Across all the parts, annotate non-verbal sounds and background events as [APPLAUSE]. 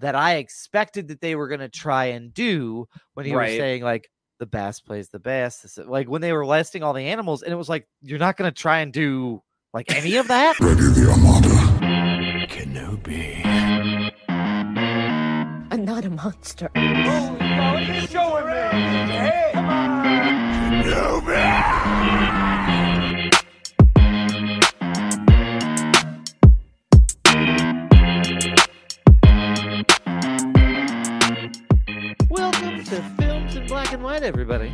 that I expected that they were going to try and do when he was saying like the bass plays the bass. This Like when they were listing all the animals, and it was like you're not going to try and do like any of that. Ready the Armada. Kenobi. I'm not a monster. Welcome in Black and White, everybody.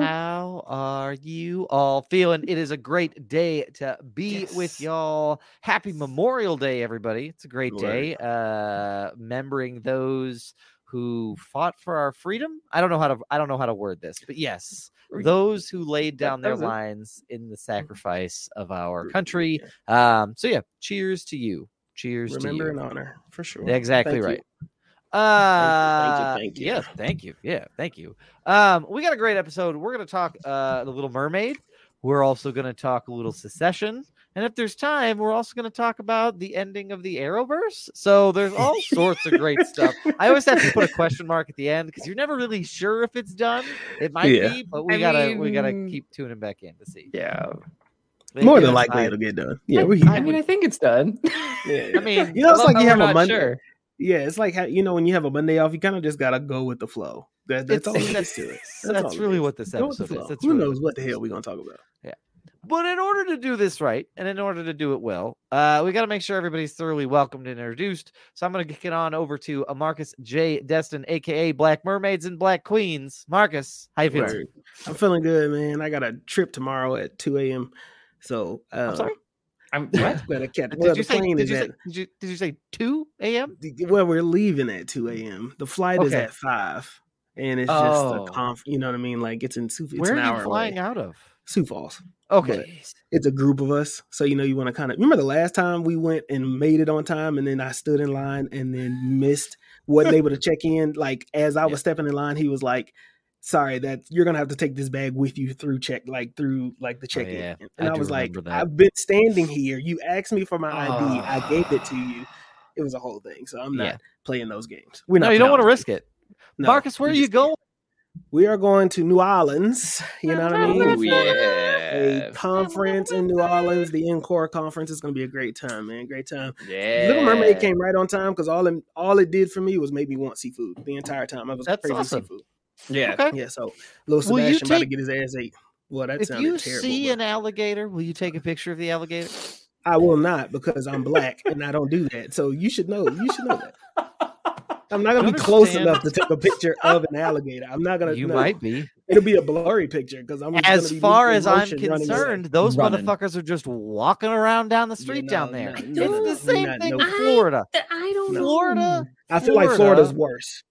How are you all feeling? It is a great day to be with y'all. Happy Memorial Day, everybody. It's a great day. Uh remembering those who fought for our freedom. I don't know how to I don't know how to word this, but yes, those who laid down their lives in the sacrifice of our country. Um so yeah, cheers to you. Cheers Remember to and honor for sure. Exactly Thank you. Right. Uh, thank you. Yeah, thank you. Yeah, thank you. Um, we got a great episode. We're gonna talk uh the Little Mermaid. We're also gonna talk a little Succession, and if there's time, we're also gonna talk about the ending of the Arrowverse. So there's all sorts of great [LAUGHS] stuff. I always have to put a question mark at the end because you're never really sure if it's done. It might Yeah. be, but we I gotta we gotta keep tuning back in to see. Yeah. They More than likely time. it'll get done. Yeah, I- we. I mean, I think it's done. yeah, I mean, you know, it's like you have a not Monday. sure. Yeah, it's like how, you know when you have a Monday off, you kind of just gotta go with the flow. That, that's all It's- is that's, to it. [LAUGHS] that's, all really what this the episode is. That's Who really knows what the hell we're gonna talk about? Yeah. But in order to do this right, and in order to do it well, uh, we got to make sure everybody's thoroughly welcomed and introduced. So I'm going to kick it on over to uh, Marcus J. Destin, aka Black Mermaids and Black Queens. Marcus, how you feeling? I'm feeling good, man. I got a trip tomorrow at 2 a.m. So uh, I'm sorry. I'm [LAUGHS] what? Gotta catch. Did you say? Did you, say did you did you say two a.m.? Well, we're leaving at 2 a.m. The flight is at five, and it's Oh. just a oh. conf. You know what I mean? Like it's in Sioux. It's Where an are you flying away. out of? Sioux Falls. Okay. it's a group of us. So you know you want to kind of remember the last time we went and made it on time and then I stood in line and then missed wasn't able to check in. Like as I was stepping in line, he was like, Sorry, that you're gonna have to take this bag with you through check like through like the check in. Oh, yeah. and I I, was like, that. I've been standing here. You asked me for my ID, I gave it to you. [SIGHS] It was a whole thing. So I'm not Yeah. playing those games. We're No, not you don't want to risk it. No, Marcus, where are you going? We are going to New Orleans. You know what I mean? Oh, For yeah. A conference in New Orleans, the Encore conference is going to be a great time, man. Great time. Yeah. Little Mermaid came right on time because all it, all it did for me was make me want seafood the entire time. I was That's crazy awesome. seafood. Yeah. Okay. Yeah, so little Will you Sebastian about to get his ass ate. Well, that If sounded you terrible. see but an alligator, will you take a picture of the alligator? I will not because I'm black and I don't do that. So you should know. You should know that. I'm not gonna be close enough to take a picture of an alligator. I'm not gonna. You no. might be. It'll be a blurry picture because I'm As be far as I'm motion running away. concerned, those Running. motherfuckers are just walking around down the street no, down there. no, it's no, the same not- thing no. in Florida. I don't No. Florida. I feel like Florida's worse.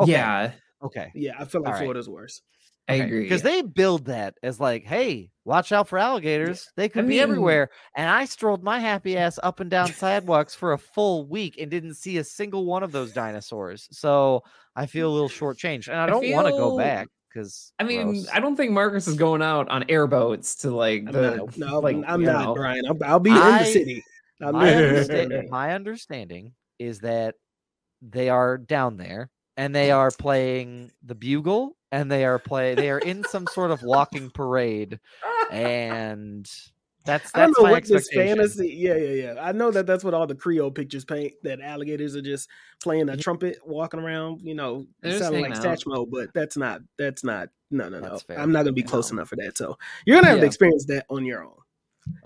Okay. Yeah. Okay. Yeah, I feel like All right. Florida's worse. I agree. Because they build that as like, hey, watch out for alligators. They could I be mean- everywhere. And I strolled my happy ass up and down sidewalks for a full week and didn't see a single one of those dinosaurs. So I feel a little shortchanged. And I I don't want to go back because I mean, I don't think Marcus is going out on airboats to like I'm the not, no, like, I'm not, know. Brian. I'm, I'll be in the city. My, not- understa- my understanding is that they are down there and they are playing the bugle and they are play they are in some sort of walking parade and that's I don't that's know my what this fantasy. Yeah, yeah, yeah. I know that that's what all the Creole pictures paint. That alligators are just playing a trumpet, walking around. You know, sounding like. Satchmo. But that's not. That's not. No, no, no. I'm not gonna be close enough for that. So you're gonna have Yeah. to experience that on your own.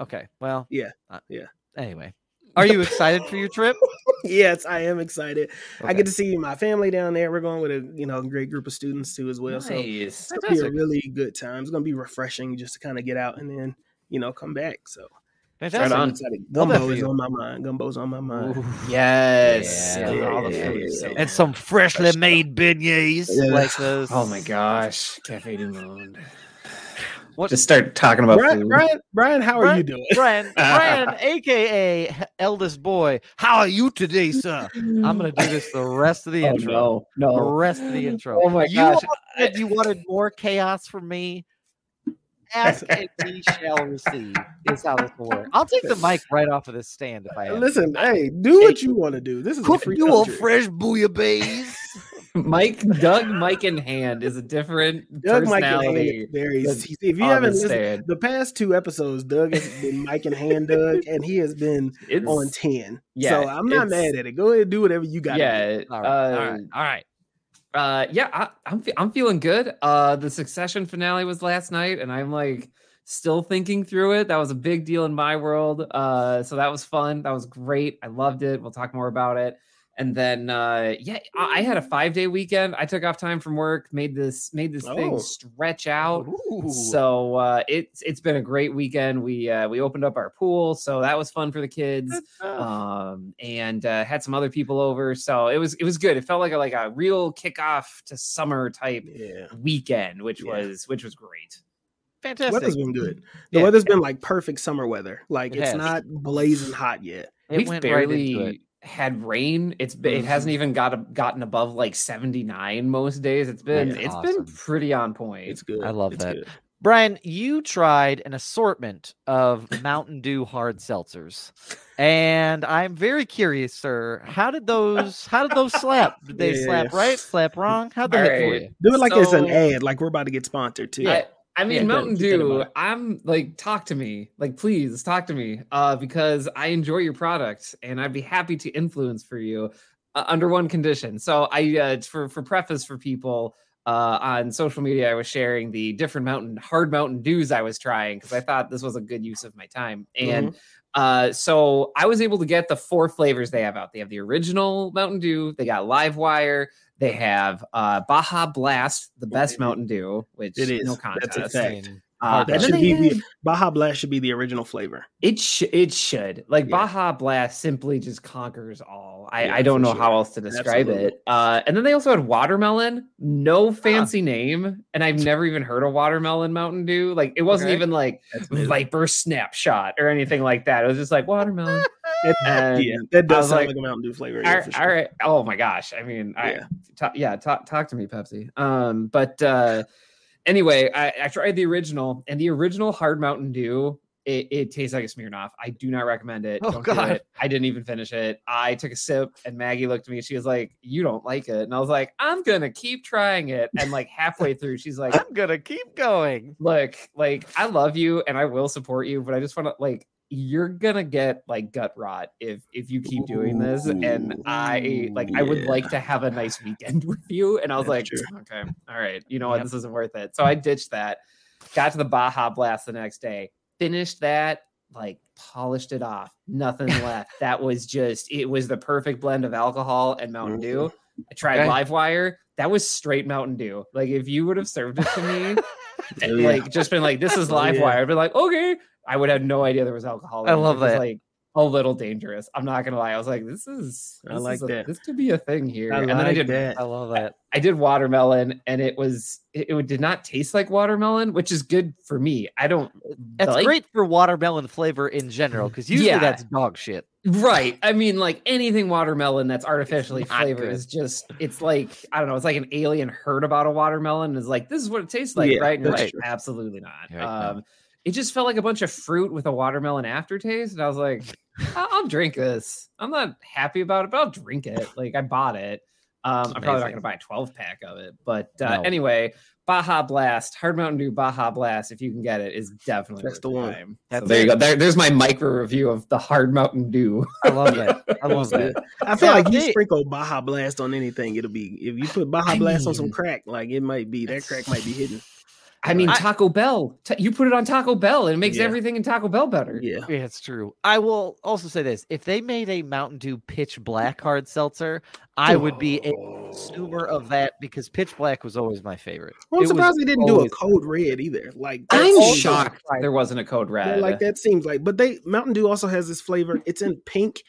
Okay. Well, Yeah, uh, yeah. Anyway, are you [LAUGHS] excited for your trip? yes, I am excited. I get to see my family down there. We're going with a you know great group of students too as well. So Nice. it's gonna be a really good time. It's gonna be refreshing just to kind of get out and then you know come back. So Fantastic. on. I'm excited. Love that Gumbo is on my mind. Gumbo's on my mind. Ooh. Yes. Yeah, dude, all the yeah, food yeah, yeah. And some freshly made beignets Yeah. like those. Oh my gosh, Cafe du Monde. What- Just start talking about Brian, food. Brian, Brian, how are you doing? Brian, [LAUGHS] Brian, aka eldest boy. How are you today, sir? I'm gonna do this the rest of the Oh intro. no, no, The rest of the intro. Oh my you gosh. all said you wanted more chaos from me. Ask [LAUGHS] and we shall receive is how this will work. I'll take the mic [LAUGHS] right off of this stand if I have. to. Listen, hey, do what you want to do. This is a Cook free you a country. fresh bouillabaisse. [LAUGHS] Mike, Doug, mic in hand is a different Doug Mike and personality. hand If you haven't the listened, stand. the past two episodes, Doug has been mic in hand Doug, and he has been It's on ten. yeah, so I'm not mad at it. Go ahead, and do whatever you got. yeah. All right, uh, all right, all right. Uh, yeah, I, I'm fe- I'm feeling good. Uh, the Succession finale was last night, and I'm like still thinking through it. That was a big deal in my world. Uh, so that was fun. That was great. I loved it. We'll talk more about it. And then, uh, yeah, I, I had a five day weekend. I took off time from work, made this made this thing Oh. stretch out. Ooh. So uh, it's it's been a great weekend. We uh, we opened up our pool, so that was fun for the kids um and uh, had some other people over so it was it was good it felt like a like a real kickoff to summer type Yeah, weekend which Yeah. was which was great Fantastic. weather's been good. The Yeah. weather's been like perfect summer weather. Like It it's has. not blazing hot yet. It we've went right into it. Had rain it's been, it hasn't mm-hmm. even got a, gotten above like 79 most days it's been That's it's awesome. been pretty on point It's good. I love It's that. good. Brian, you tried an assortment of Mountain Dew hard seltzers, and I'm very curious, sir. How did those? How did those slap? Did they [LAUGHS] Yeah. slap right? Slap wrong? How'd they All hit for right. you? Do it like it's an ad. Like we're about to get sponsored too. I, I mean, Yeah, Mountain keep that in Dew. I'm like, talk to me, like, please talk to me, uh, because I enjoy your product and I'd be happy to influence for you uh, under one condition. So, I uh, for for preface for people uh, on social media, I was sharing the different mountain hard Mountain Dews I was trying because I thought this was a good use of my time and. Uh, so I was able to get the four flavors they have out. They have the original Mountain Dew, they got Live Wire, they have uh Baja Blast, the best. Mountain Dew, which It is. no That's a contest. fact. Uh, That should they be the Baja Blast should be the original flavor. it sh- it should like Yeah. Baja Blast simply just conquers all. I, Yeah, I don't for know how else to describe Absolutely. it. Uh, and then they also had watermelon, no fancy name, and I've never even heard of watermelon Mountain Dew. Like it wasn't Okay. even like Viper Snapshot or anything like that. It was just like [LAUGHS] watermelon. [LAUGHS] That- and yeah, that does sound like, like, a Mountain Dew flavor. Yeah, sure. all right. Oh my gosh. I mean, I, Yeah. ta- yeah, talk talk to me, Pepsi. Um, but uh, anyway, I, I tried the original, and the original Hard Mountain Dew. It, it tastes like a Smirnoff. I do not recommend it. Oh, Don't do God. it. I didn't even finish it. I took a sip, and Maggie looked at me. She was like, "You don't like it," and I was like, "I'm gonna keep trying it." And like halfway [LAUGHS] through, she's like, I'm gonna keep going. look, like I love you and I will support you, but I just want to like you're gonna get like gut rot if if you keep doing this. And I like I would like to have a nice [LAUGHS] weekend [LAUGHS] with you. And I was like, That's okay, all right, you know what, Yep. this isn't worth it. So I ditched that. Got to the Baja Blast the next day, finished that. Like polished it off, nothing [LAUGHS] left. That was just it was the perfect blend of alcohol and Mountain Dew. I tried Okay. Livewire. That was straight Mountain Dew. Like if you would have served it to me, Oh, and, like just been like, this is Oh, live yeah. wire. I'd be like, okay. I would have no idea there was alcohol. I love that. Like a little dangerous. I'm not gonna lie. I was like, this is. I this like is a- that. This could be a thing here. I and then I did. that. I love that. I did watermelon, and it was. It, it did not taste like watermelon, which is good for me. I don't. That's like- great for watermelon flavor in general, because usually Yeah. that's dog shit. Right. I mean, like anything watermelon that's artificially flavored good. is just, it's like, I don't know, it's like an alien heard about a watermelon and is like, this is what it tastes like, Yeah, right? And you're like, true. absolutely not. Right, no. Um, it just felt like a bunch of fruit with a watermelon aftertaste. And I was like, [LAUGHS] I'll, I'll drink this. I'm not happy about it, but I'll drink it. [LAUGHS] Like, I bought it. Um, I'm probably not going to buy a 12 pack of it. But uh, No. anyway, Baja Blast, Hard Mountain Dew Baja Blast, if you can get it, is definitely That's the one. That's so there you go. There, there's my micro review of the Hard Mountain Dew. I love that. [LAUGHS] I love that. I feel Now, like you sprinkle Baja Blast on anything, it'll be if you put Baja I Blast on some crack, like it might be that crack might be hidden. I mean, I- Taco Bell. Ta- you put it on Taco Bell, and it makes Yeah. everything in Taco Bell better. Yeah. Yeah, it's true. I will also say this: if they made a Mountain Dew Pitch Black hard seltzer, I would be a consumer of that because Pitch Black was always my favorite. Well, I'm It surprised they didn't do a code red either. Like I'm shocked there wasn't a code Yeah, red. like that seems like, but they Mountain Dew also has this flavor. It's in pink.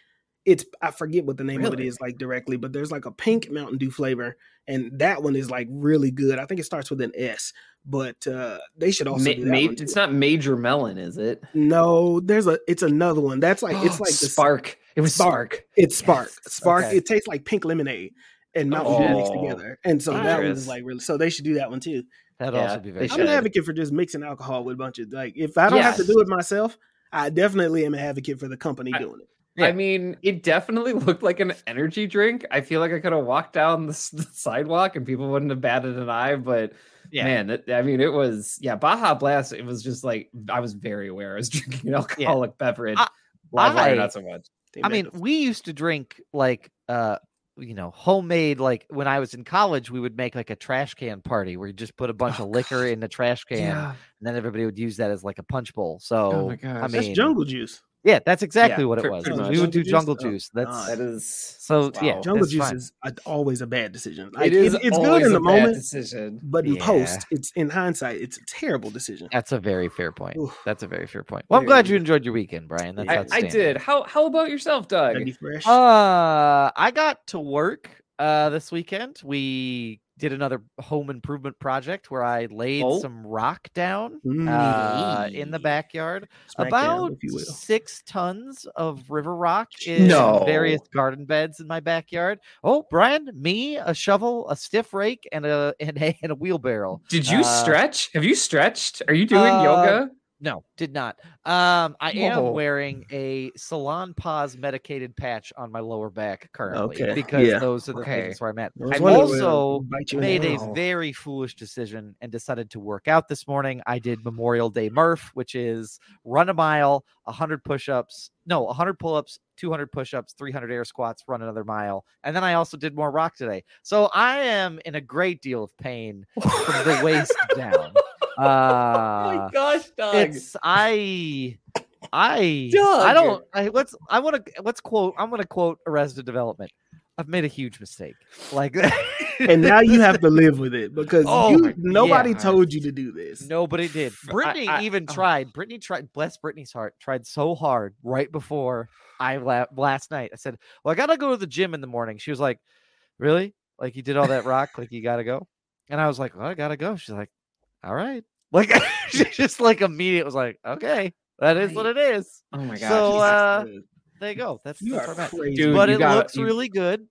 It's I forget what the name of it is like directly, but there's like a pink Mountain Dew flavor, and that one is like really good. I think it starts with an S, but uh they should also Ma- do that ma- one it's not Major Melon, is it? No, there's a it's another one. That's like it's [GASPS] like the Spark. It was Spark. It's Spark. Yes. Spark. Okay. It tastes like pink lemonade. and Mountain Dew mixed Oh. together. And so that Dangerous. was like really. So they should do that one too. That'd Yeah, also be very. I'm an advocate for just mixing alcohol with a bunch of like. If I don't have to do it myself, I definitely am an advocate for the company I- doing it. Yeah. I mean, it definitely [LAUGHS] looked like an energy drink. I feel like I could have walked down the, the sidewalk and people wouldn't have batted an eye. But Yeah. man, it, I mean, it was yeah, Baja Blast. It was just like I was very aware I was [LAUGHS] drinking an alcoholic beverage. I- Live I- not so much. They I mean, we used to drink like uh you know homemade like when I was in college we would make like a trash can party where you just put a bunch Oh, of liquor in the trash can Yeah. and then everybody would use that as like a punch bowl. So my gosh. I that's jungle juice. Yeah, that's exactly what it pre- was. pretty. We would do Jungle jungle juice? juice. Oh, That's That is So, yeah. Jungle juice fine. is a, always a bad decision. Like, it is it's good in the moment, decision. but in Yeah. post, it's in hindsight, it's a terrible decision. that's a very fair point. Oof. That's a very fair point. Well, I'm glad you enjoyed your weekend, Brian. That's I, I did. How how about yourself, Doug? Fresh. Uh, I got to work uh this weekend. We did another home improvement project where I laid Oh. some rock down Mm. uh in the backyard. Smack About if you will. six tons of river rock in No. various garden beds in my backyard. Oh, Brian, me, a shovel, a stiff rake, and a [LAUGHS] and a, and a wheelbarrow. Did you Uh, stretch? Have you stretched? Are you doing uh, yoga? No, did not. Um, I am Whoa. wearing a Salonpas medicated patch on my lower back currently Okay, because yeah. those are the Okay. things where I'm at. I was I wondering when also it'd bite you in the made a very foolish decision and decided to work out this morning. I did Memorial Day Murph, which is run a mile, 100 push-ups, no, 100 pull-ups, 200 push-ups, 300 air squats, run another mile. And then I also did more rock today. So I am in a great deal of pain from the waist down. [LAUGHS] oh my Uh gosh, Doug. it's I I I don't I let's I want to let's quote I'm going to quote Arrested Development. I've made a huge mistake. Like [LAUGHS] and now you have to [LAUGHS] live with it because Oh you my- nobody yeah. told you to do this. Nobody did. I- Brittany I- even oh. tried. Brittany tried. Bless Brittany's heart. Tried so hard right before I la- last night. I said, "Well, I gotta go to the gym in the morning." She was like, "Really? Like you did all that rock? Like you gotta go?" And I was like, "Well, I gotta go." She's like, "All right." Like [LAUGHS] she just like immediate was like, "Okay, that is what it is." oh my god. So, Jesus, uh. There you go. That's, you that's are where I'm at. crazy. Dude, But you it gotta- looks you- really good.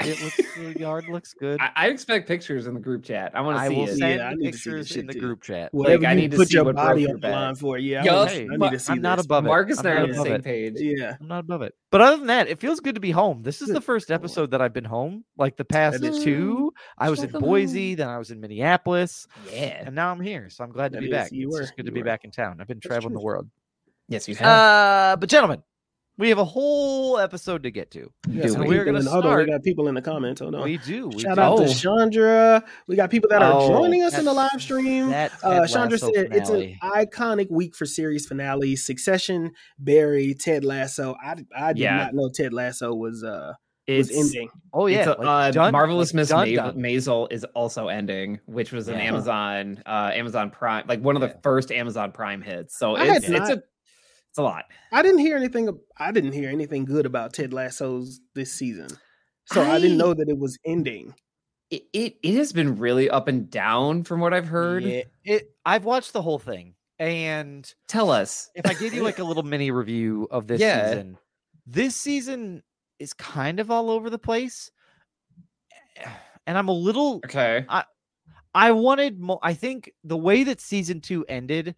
It looks [LAUGHS] the yard looks good. I, I expect pictures in the group chat. I want to see will it. send Yeah, I the need to see pictures in the too. group chat. Whatever I you need to put see your what broke body on the line for. Yeah, I, Yup, wanna- Hey, I need but to see I'm not this. above it. Marcus I'm and I are on the same it. page. Yeah, I'm not above it. But other than that, it feels good to be home. This is Good the first episode that I've been home. Like the past That is two, I was in Boise, home. then I was in Minneapolis, Yeah. and now I'm here. So I'm glad to be is- back. you it's were, good to be back in town. I've been traveling the world. Yes, you have. Uh, but gentlemen, we have a whole episode to get to. yeah. So we? we We're gonna hold on, we got people in the comments. Hold on. We do. We Shout do. out to Oh. Chandra. We got people that are Oh, joining us in the live stream. Uh, Chandra Lasso said it's an iconic week for series finale. Succession, Barry, Ted Lasso. I, I did Yeah. not know Ted Lasso was uh was ending. Oh It's yeah, a- like, uh, done- Marvelous like, Miss done, Ma- Maisel is also ending, which was an Yeah. Amazon, uh, Amazon Prime, like one of the Yeah. first Amazon Prime hits. So I it's it's not- a it's a lot. I didn't hear anything. I didn't hear anything good about Ted Lasso's this season, so I, didn't know that it was ending. It, it it has been really up and down from what I've heard. Yeah, it. I've watched the whole thing, and Tell us. if I give you like a little mini review of this Yeah. season, this season is kind of all over the place, eh, and I'm a little. Okay. I I wanted more. I think the way that season two ended,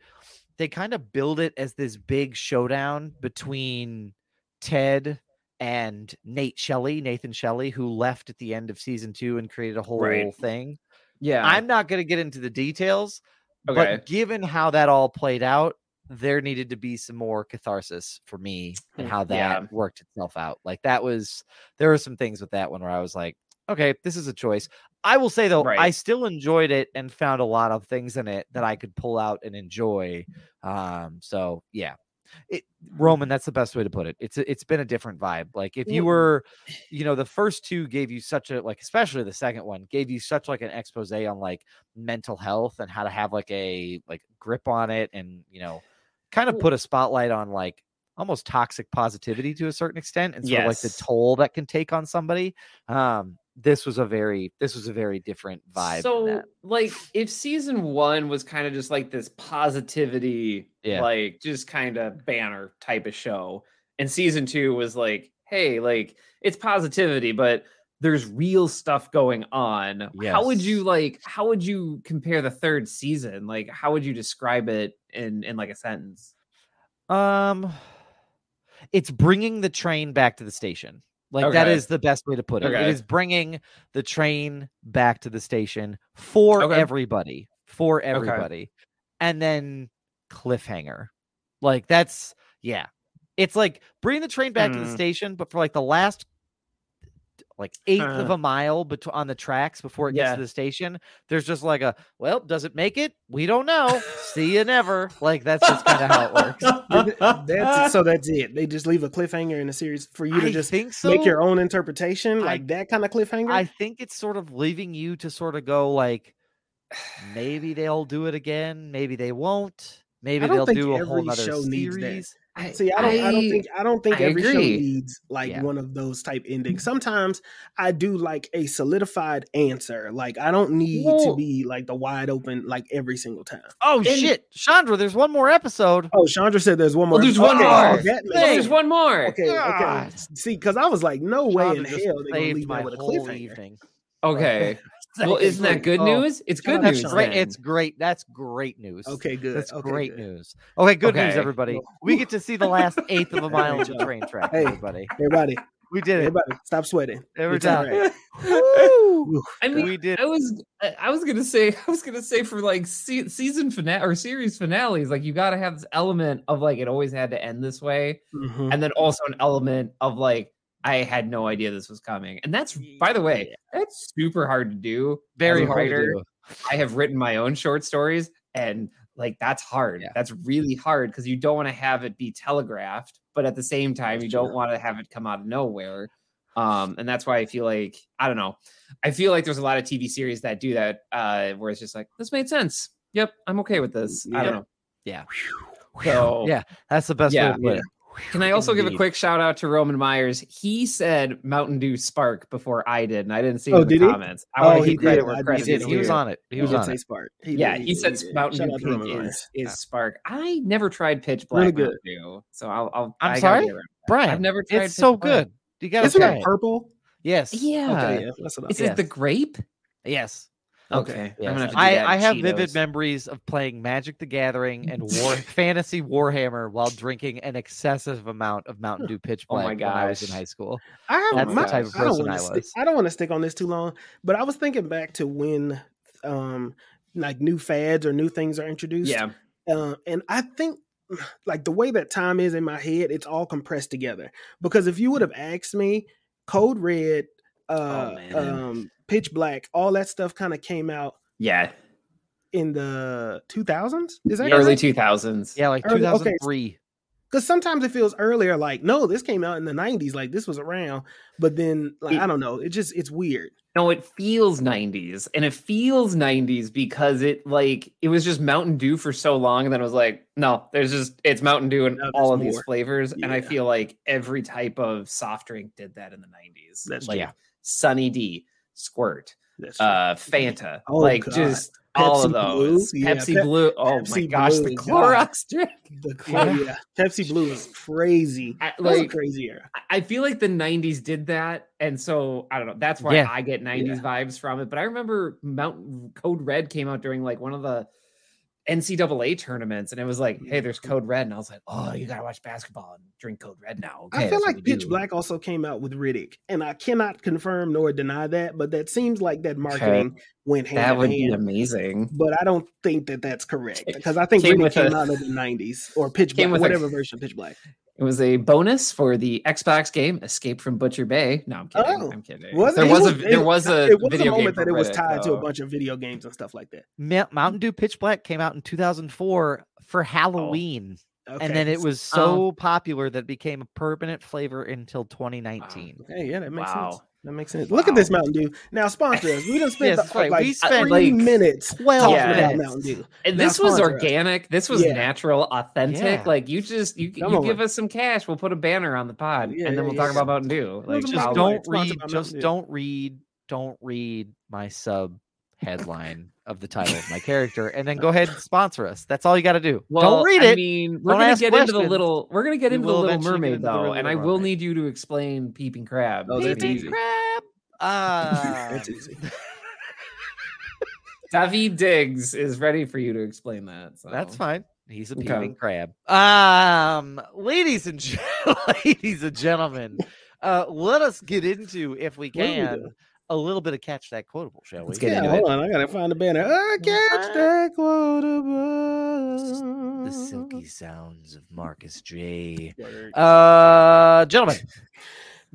they kind of build it as this big showdown between Ted and Nate Shelley, Nathan Shelley, who left at the end of season two and created a whole Right. thing. Yeah. I'm not going to get into the details, okay. but given how that all played out, there needed to be some more catharsis for me and Mm, how that yeah. worked itself out. Like that was there were some things with that one where I was like, okay, this is a choice. I will say though, I still enjoyed it and found a lot of things in it that I could pull out and enjoy. Um, so yeah. It Roman, that's the best way to put it. It's it's been a different vibe. Like if you Mm. were, you know, the first two gave you such a like, especially the second one gave you such like an expose on like mental health and how to have like a like grip on it and you know, kind of put a spotlight on like almost toxic positivity to a certain extent and sort of like the toll that can take on somebody. Um, this was a very this was a very different vibe. So, like, if season one was kind of just like this positivity, Yeah. like just kind of banner type of show, and season two was like, hey, like it's positivity, but there's real stuff going on. How would you like how would you compare the third season? Like how would you describe it in in like a sentence? Um, it's bringing the train back to the station. Like that Okay. is the best way to put it. It Okay. is bringing the train back to the station for Okay. everybody, for everybody, and then cliffhanger. Like that's yeah. It's like bringing the train back to the Hmm. station, but for like the last like eighth of uh. a mile bet- on the tracks before it gets Yeah. to the station, there's just like a well, does it make it? We don't know. See you never. Like that's just kind of how it works. [LAUGHS] That's so that's it. They just leave a cliffhanger in the series for you to I just think so. make your own interpretation, I- like that kind of cliffhanger. I think it's sort of leaving you to sort of go like, maybe they'll do it again, maybe they won't, maybe they'll do a whole other show needs that. series. See, I don't, I, don't think, I don't think I every show needs like Yeah. one of those type endings. Mm-hmm. Sometimes I do like a solidified answer. Like I don't need to be like the wide open like every single time. Oh And- shit, Chandra, there's one more episode. Oh, Chandra said there's one more. Well, there's Okay, one oh, more. that Oh, there's one more. Okay, okay. See, because I was like, no way Chandra in hell they're gonna leave my that with a cliffhanger. evening. Okay. Well, isn't that good oh, news? It's good news. Great, then. it's great. That's great news. Okay, good. That's okay, great good. news. Okay, good news, everybody. We get to see the last eighth of a [LAUGHS] mile of the train track, Hey. everybody. Everybody, We did it. everybody, stop sweating. Every It's all time. right. [LAUGHS] I mean, We did. I was I- I was gonna say [LAUGHS] I was gonna say for like se- season finale or series finales, like you got to have this element of like it always had to end this way, Mhm. and then also an element of like I had no idea this was coming, and that's by the way that's super hard to do. Very hard to do. I have written my own short stories, and like that's hard. Yeah. That's really hard because you don't want to have it be telegraphed, but at the same time, you don't want to have it come out of nowhere. Um, and that's why I feel like I don't know. I feel like there's a lot of TV series that do that, uh, where it's just like this made sense. Yep, I'm okay with this. I don't know. Yeah. So Yeah, that's the best way to put it. Can I also give a quick shout out to Roman Myers? He said Mountain Dew Spark before I did, and I didn't see Oh, it in did the he? comments. I want Oh, to he give credit did. where credit is He was on it. He was did on it. Spark. Yeah, did, he said did. Mountain Shout Dew out to Roman Pink is, is Yeah. Spark. I never tried Pitch Really Black good. Mountain Dew, so I'll. I'll I'm I gotta sorry? get around to that. Brian, I've never tried. it's so Pitch Black. good. You gotta Isn't try it. purple? Yes. Yeah. Okay, yeah, that's what I Is thought. it the grape? Yes. Okay, Yes. I'm gonna have to do I, that I have vivid memories of playing Magic the Gathering and War [LAUGHS] Fantasy Warhammer while drinking an excessive amount of Mountain Dew Pitch Oh Black my when I was in high school. I have That's the my, type of don't person wanna I stick- was. I don't want to stick on this too long, but I was thinking back to when, um, like new fads or new things are introduced. Yeah, Uh, and I think like the way that time is in my head, it's all compressed together. Because if you would have asked me, Code Red, uh, Oh, um, Pitch Black, all that stuff kind of came out yeah, in the 2000s. Is that early right? two thousands. Yeah, like Early- okay. 2003. Because sometimes it feels earlier, like no, this came out in the 90s, like this was around. But then, like It- I don't know, it just it's weird. No, it feels 90s, and it feels 90s because it like it was just Mountain Dew for so long, and then it was like, no, there's just it's Mountain Dew and Now all there's of these more. flavors, and I feel like every type of soft drink did that in the 90s. That's like true. Sunny D, Squirt, That's uh, Fanta, Oh, like God. just all of Pepsi Blue, those. yeah, Pepsi Blue. Oh my gosh, Blue, the God. Clorox drink. [LAUGHS] the Cl- yeah. Pepsi Blue is crazy. I- That was a like crazier. I feel like the 90s did that. And so I don't know. That's why Yeah. I get 90s vibes from it. But I remember Mountain Code Red came out during like one of the NCAA tournaments, and it was like, hey, there's Code Red. And I was like, oh, you gotta watch basketball and drink Code Red now. Okay, I feel like Pitch do." Black also came out with Riddick, and I cannot confirm nor deny that, but that seems like that marketing went hand That would be amazing. But I don't think that that's correct because I think Came Riddick came a- out in the '90s or Pitch Black, with a- whatever version of Pitch Black. It was a bonus for the Xbox game Escape from Butcher Bay. No, I'm kidding. Oh, I'm kidding. Was there it was a was- there was a it was video a game moment that it was Reddit, tied to a bunch of video games and stuff like that. Ma- Mountain Dew Pitch Black came out in 2004 for oh, Halloween. Okay. And then it was Oh. so popular that it became a permanent flavor until 2019. Hey, yeah, that makes Wow. sense. That makes sense. Look at this Mountain Dew. Now sponsor us. We done spent [LAUGHS] Yes, the- right. like We spent, three like, minutes 12 talking Yeah. about minutes. Mountain Dew. And Now this was sponsor us. organic. This was Yeah. natural, authentic. Yeah. Like you just you, Come you give us some cash, we'll put a banner on the pod, Yeah, and then we'll talk about Mountain Dew. Like Just Just don't read. Just don't read. Don't read my sub headline of the title of my [LAUGHS] character, and then go ahead and sponsor us. That's all you got to do. Well, don't read it. I mean, we're Don't gonna ask get into the little. We're gonna get We into the Little Mermaid though, Little and I will Mermaid. need you to explain Peeping Crab. Oh, that's easy. crab. Uh, That's easy. [LAUGHS] Daveed Diggs is ready for you to explain that. So. That's fine. He's a Okay. peeping crab. Um, ladies and gen- [LAUGHS] ladies and gentlemen, uh, let us get into, if we What we can, doing? A little bit of catch that quotable, shall we? Let's get Yeah, into hold it. on. I gotta find the banner. I catch that quotable. the silky sounds of Marcus J. Uh, gentlemen, [LAUGHS]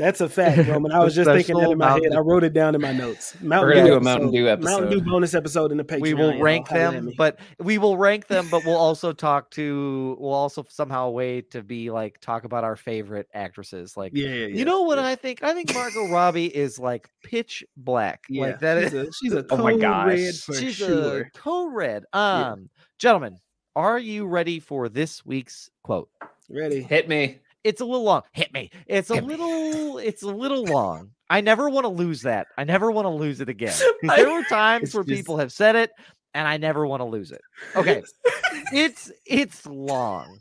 That's a fact, Roman. I [LAUGHS] was just thinking that in my head. Mountain- I wrote it down in my notes. Mountain We're gonna do a episode- Mountain Dew episode. Mountain Dew bonus episode in the Patreon. we will rank them, but we will rank them, but we'll also talk to, we'll also somehow wait to be like talk about our favorite actresses. Like, yeah, yeah, you know what yeah. I think? I think Margot Robbie is like pitch black. Yeah, like that she's is. a, [LAUGHS] she's a Oh my code gosh. she's sure. a code red. Yeah. Um, gentlemen, are you ready for this week's quote? Ready? Hit me. It's a little long. Hit me. It's a Hit me. little. [LAUGHS] It's a little long. I never want to lose that. I never want to lose it again. [LAUGHS] there were times where just- people have said it, and I never want to lose it. Okay, [LAUGHS] it's it's long,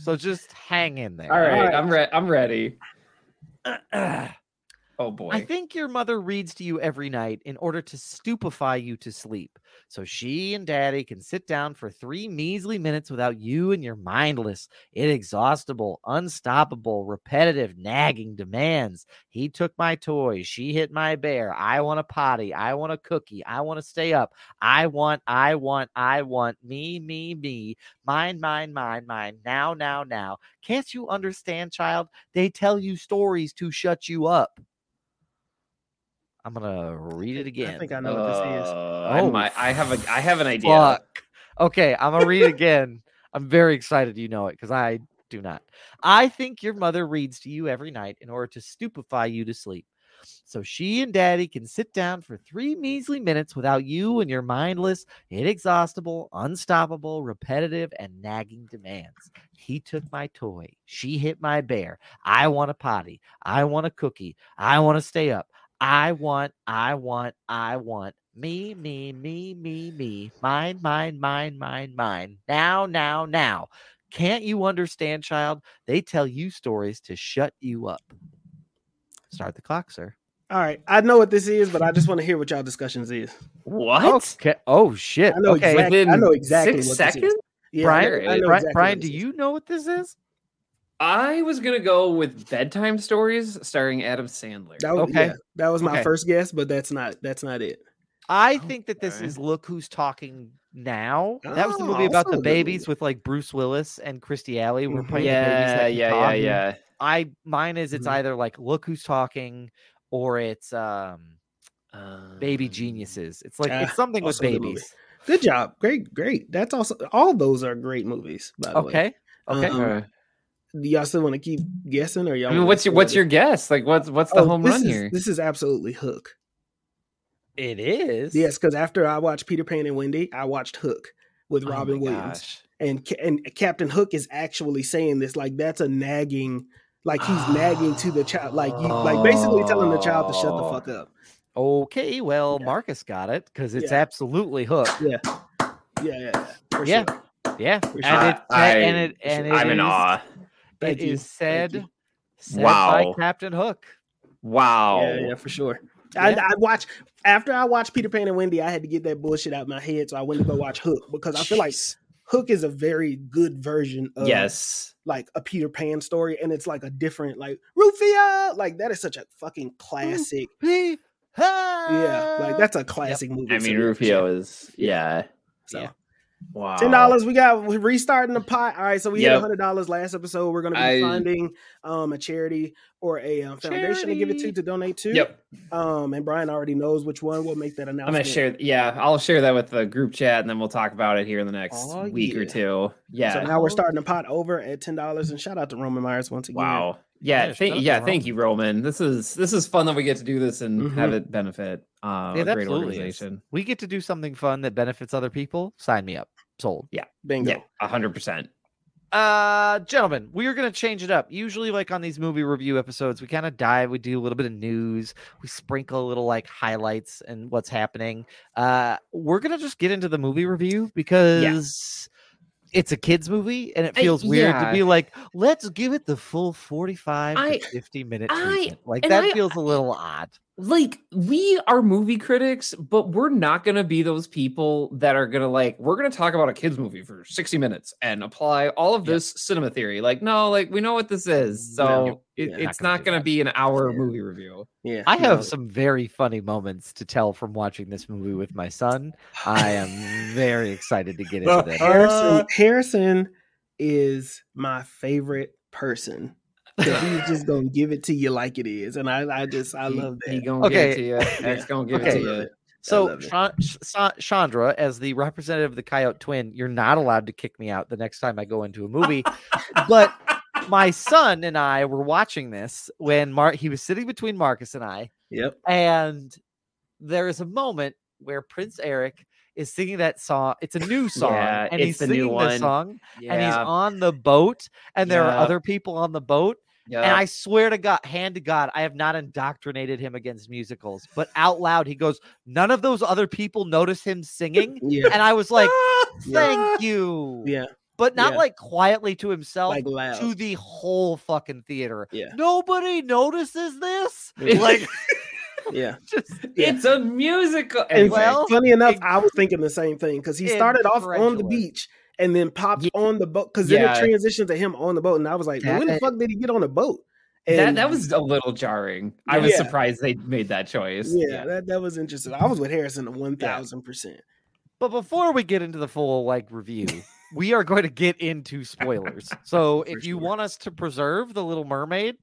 so just hang in there. All right, Alright. I'm ready. I'm ready. [CLEARS THROAT] Uh, uh. Oh boy. I think your mother reads to you every night in order to stupefy you to sleep. So she and daddy can sit down for three measly minutes without you and your mindless, inexhaustible, unstoppable, repetitive, nagging demands. He took my toy. She hit my bear. I want a potty. I want a cookie. I want to stay up. I want, I want, I want me, me, me. Mine, mine, mine, mine. Now, now, now. Can't you understand, child? They tell you stories to shut you up. I'm gonna read it again. I think I know what this is. Uh, I Oh, might- I have a. I have an idea. Fuck. Okay, I'm gonna read it again. I'm very excited you know it because I do not. I think your mother reads to you every night in order to stupefy you to sleep. So she and daddy can sit down for three measly minutes without you and your mindless, inexhaustible, unstoppable, repetitive, and nagging demands. He took my toy. She hit my bear. I want a potty. I want a cookie. I want to stay up. I want, I want, I want me, me, me, me, me, mine, mine, mine, mine, mine. Now, now, now. Can't you understand, child? They tell you stories to shut you up. Start the clock, sir. All right, I know what this is, but I just want to hear what y'all discussions is. What? Okay. Oh shit. I know okay. exactly. I know exactly six what this is. seconds? Yeah, Brian, I know Brian, exactly Brian, what do this is. you know what this is? I was gonna go with bedtime stories starring Adam Sandler. That was, Okay. yeah, that was my Okay. first guess, but that's not that's not it. I think that this Okay. is Look Who's Talking Now. That was the Oh, movie about the babies movie. with like Bruce Willis and Kirstie Alley were playing the babies yeah, that can yeah, yeah, yeah. I mine is it's Mhm. either like Look Who's Talking or it's um Baby Um, Geniuses. It's like Ah, it's something with also a good movie. babies. Good job, great, great. That's also all those are great movies. By the way, Okay. Okay. Um, okay. Do y'all still want to keep guessing, or y'all? I mean, what's your what's it? your guess? Like, what's what's the Oh, home run is, here? This is absolutely Hook. it is. Yes, because after I watched Peter Pan and Wendy, I watched Hook with Oh Robin Williams, gosh. and and Captain Hook is actually saying this like that's a nagging, like he's nagging to the [GASPS] child, like you, like basically telling the child to shut the fuck up. Okay. Well, Yeah. Marcus got it because it's Yeah. absolutely Hook. Yeah, yeah, yeah, for Yeah. sure. Yeah. For And sure. it I- and it and it I'm in awe. Thank it you. is Thank said, you. said by Wow. Captain Hook. Wow. Yeah, yeah, for sure. I, Yeah. I watch after I watched Peter Pan and Wendy. I had to get that bullshit out of my head, so I went to go watch Hook because I feel like Hook is a very good version of yes. like a Peter Pan story, and it's like a different like Rufio. Like that is such a fucking classic. Yeah. Yeah, like that's a classic movie. I mean, Rufio is yeah. So Yeah. Wow. ten dollars. We got we're restarting the pot. All right, so we hit Yep. hundred dollars last episode. We're gonna be I- finding um a charity or a um, foundation to give it to Charity. to donate to. Yep. Um, and Brian already knows which one. We'll make that announcement. I'm gonna share. Yeah, I'll share that with the group chat, and then we'll talk about it here in the next Oh, week or two. Yeah. So now we're starting the pot over at ten dollars. And shout out to Roman Myers once again. wow. Yeah. Yeah, thank, yeah. to Thank you, Roman. This is this is fun that we get to do this and Mhm. have it benefit uh, It a great absolutely is. organization. We get to do something fun that benefits other people. Sign me up. Sold. Yeah. Bingo. Yeah, a hundred percent. Uh, gentlemen, we are going to change it up. Usually, like on these movie review episodes, we kind of dive, we do a little bit of news, we sprinkle a little like highlights and what's happening. Uh, we're going to just get into the movie review because it's a kids movie and it I- feels weird to be like, let's give it the full 45 I- to 50 minute I- treatment. Like that I- feels a little odd. Like we are movie critics, but we're not gonna be those people that are gonna like we're gonna talk about a kids movie for 60 minutes and apply all of Yeah. this cinema theory. Like, no, like we know what this is, so No, it, yeah, not it's gonna not gonna be an hour Yeah. movie review. Yeah, I have no. some very funny moments to tell from watching this movie with my son. I am very excited to get [LAUGHS] into Well, that. Harrison, uh. Harrison is my favorite person. 'Cause He's just gonna give it to you like it is, and I, I just, I He- love He that. gonna give it Okay. to you. [LAUGHS] X gonna give Okay. it to you. it. So, love it. Chan- Sh- Sa- Chandra, as the representative of the Coyote Twin, you're not allowed to kick me out the next time I go into a movie. but [LAUGHS] my son and I were watching this when Mark he was sitting between Marcus and I, Yep. and there is a moment where Prince Eric is singing that song. It's a new song, Yeah, and he's the singing the song, and he's on the boat, and there Yeah. are other people on the boat. yeah. And I swear to God, hand to God, I have not indoctrinated him against musicals, but out loud, he goes, None of those other people notice him singing. [LAUGHS] Yeah. And I was like, [LAUGHS] Yeah. Thank you. Yeah. But not Yeah. like quietly to himself, Like to the whole fucking theater. Yeah. Nobody notices this. Yeah. [LAUGHS] Like, [LAUGHS] Yeah. just It's a musical. And Anyway, well, funny enough, it- I was thinking the same thing because he started off on the beach and then popped Yeah. on the boat because then it transitioned to him on the boat, and I was like, well, when the fuck did he get on the boat? that And that was a little jarring. I was Yeah. surprised they made that choice. yeah, That, that was interesting. I was with Harrison one thousand percent. But before we get into the full like review, we are going to get into spoilers. [LAUGHS] So For if you sure. want us to preserve the Little Mermaid,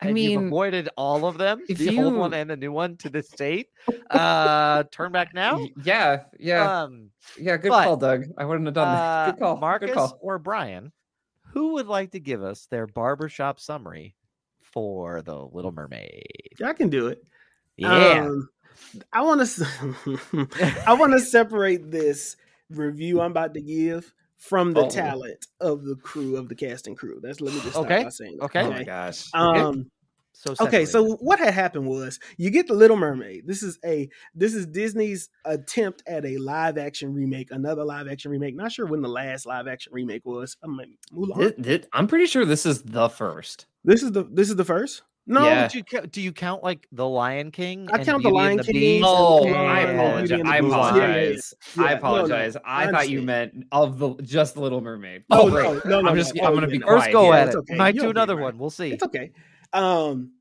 I and you've mean, avoided all of them, if the old one and the new one to this date, [LAUGHS] uh, turn back now. yeah, yeah, Um, yeah. Good but, call, Doug. I wouldn't have done that. uh, Good call, Marcus Good call. or Brian, who would like to give us their barbershop summary for the Little Mermaid? I can do it. Yeah. Um, I want to. [LAUGHS] [LAUGHS] I want to separate this review I'm about to give from the Oh. talent of the crew of the cast and crew. That's let me just start Okay, by saying. that, okay. Oh my gosh. Um, so okay so what had happened was you get the little mermaid this is a this is disney's attempt at a live action remake another live action remake not sure when the last live action remake was I mean, Mulan. Thi- thi- I'm pretty sure this is the first. this is the this is the first no Yeah. Would you ca- do you count like the Lion King? I and count the Lion the King Beast? Oh, Mulan I apologize. And I Beast. Yeah, yeah, yeah. apologize. I no, no, apologize. I, I thought you meant of the just Little Mermaid. Oh, Oh, no, great. no, no, I'm no. just. I'm gonna yeah, be no. quiet. First go here. at it. okay. Might You'll do another right. one. We'll see. It's okay. Um,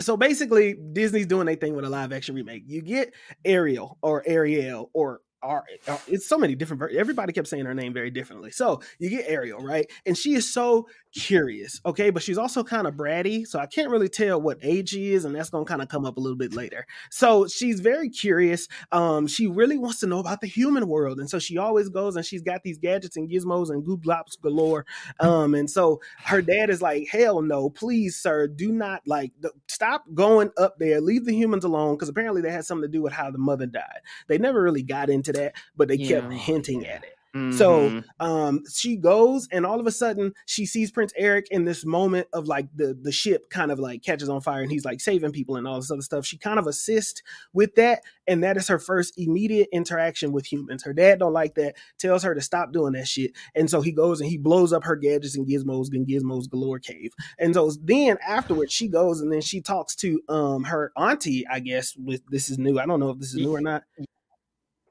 so basically, Disney's doing a thing with a live action remake. You get Ariel or Ariel or Ar- uh, it's so many different. ver- Everybody kept saying her name very differently. So you get Ariel, right? And she is so curious, okay, but she's also kind of bratty. So I can't really tell what age she is, and that's gonna kind of come up a little bit later. So she's very curious. Um, she really wants to know about the human world, and so she always goes and she's got these gadgets and gizmos and gooblops galore. Um, and so her dad is like, "Hell no, please, sir, do not like stop going up there. Leave the humans alone." Because apparently that had something to do with how the mother died. They never really got into that, but they kept hinting at it. So Mhm. um she goes and all of a sudden she sees Prince Eric in this moment of like the the ship kind of like catches on fire and he's like saving people and all this other stuff. She kind of assists with that and that is her first immediate interaction with humans. Her dad don't like that, tells her to stop doing that shit. And so he goes and he blows up her gadgets and gizmos and gizmos galore cave. And so then afterwards she goes and then she talks to um her auntie, I guess with this is new. I don't know if this is new or not.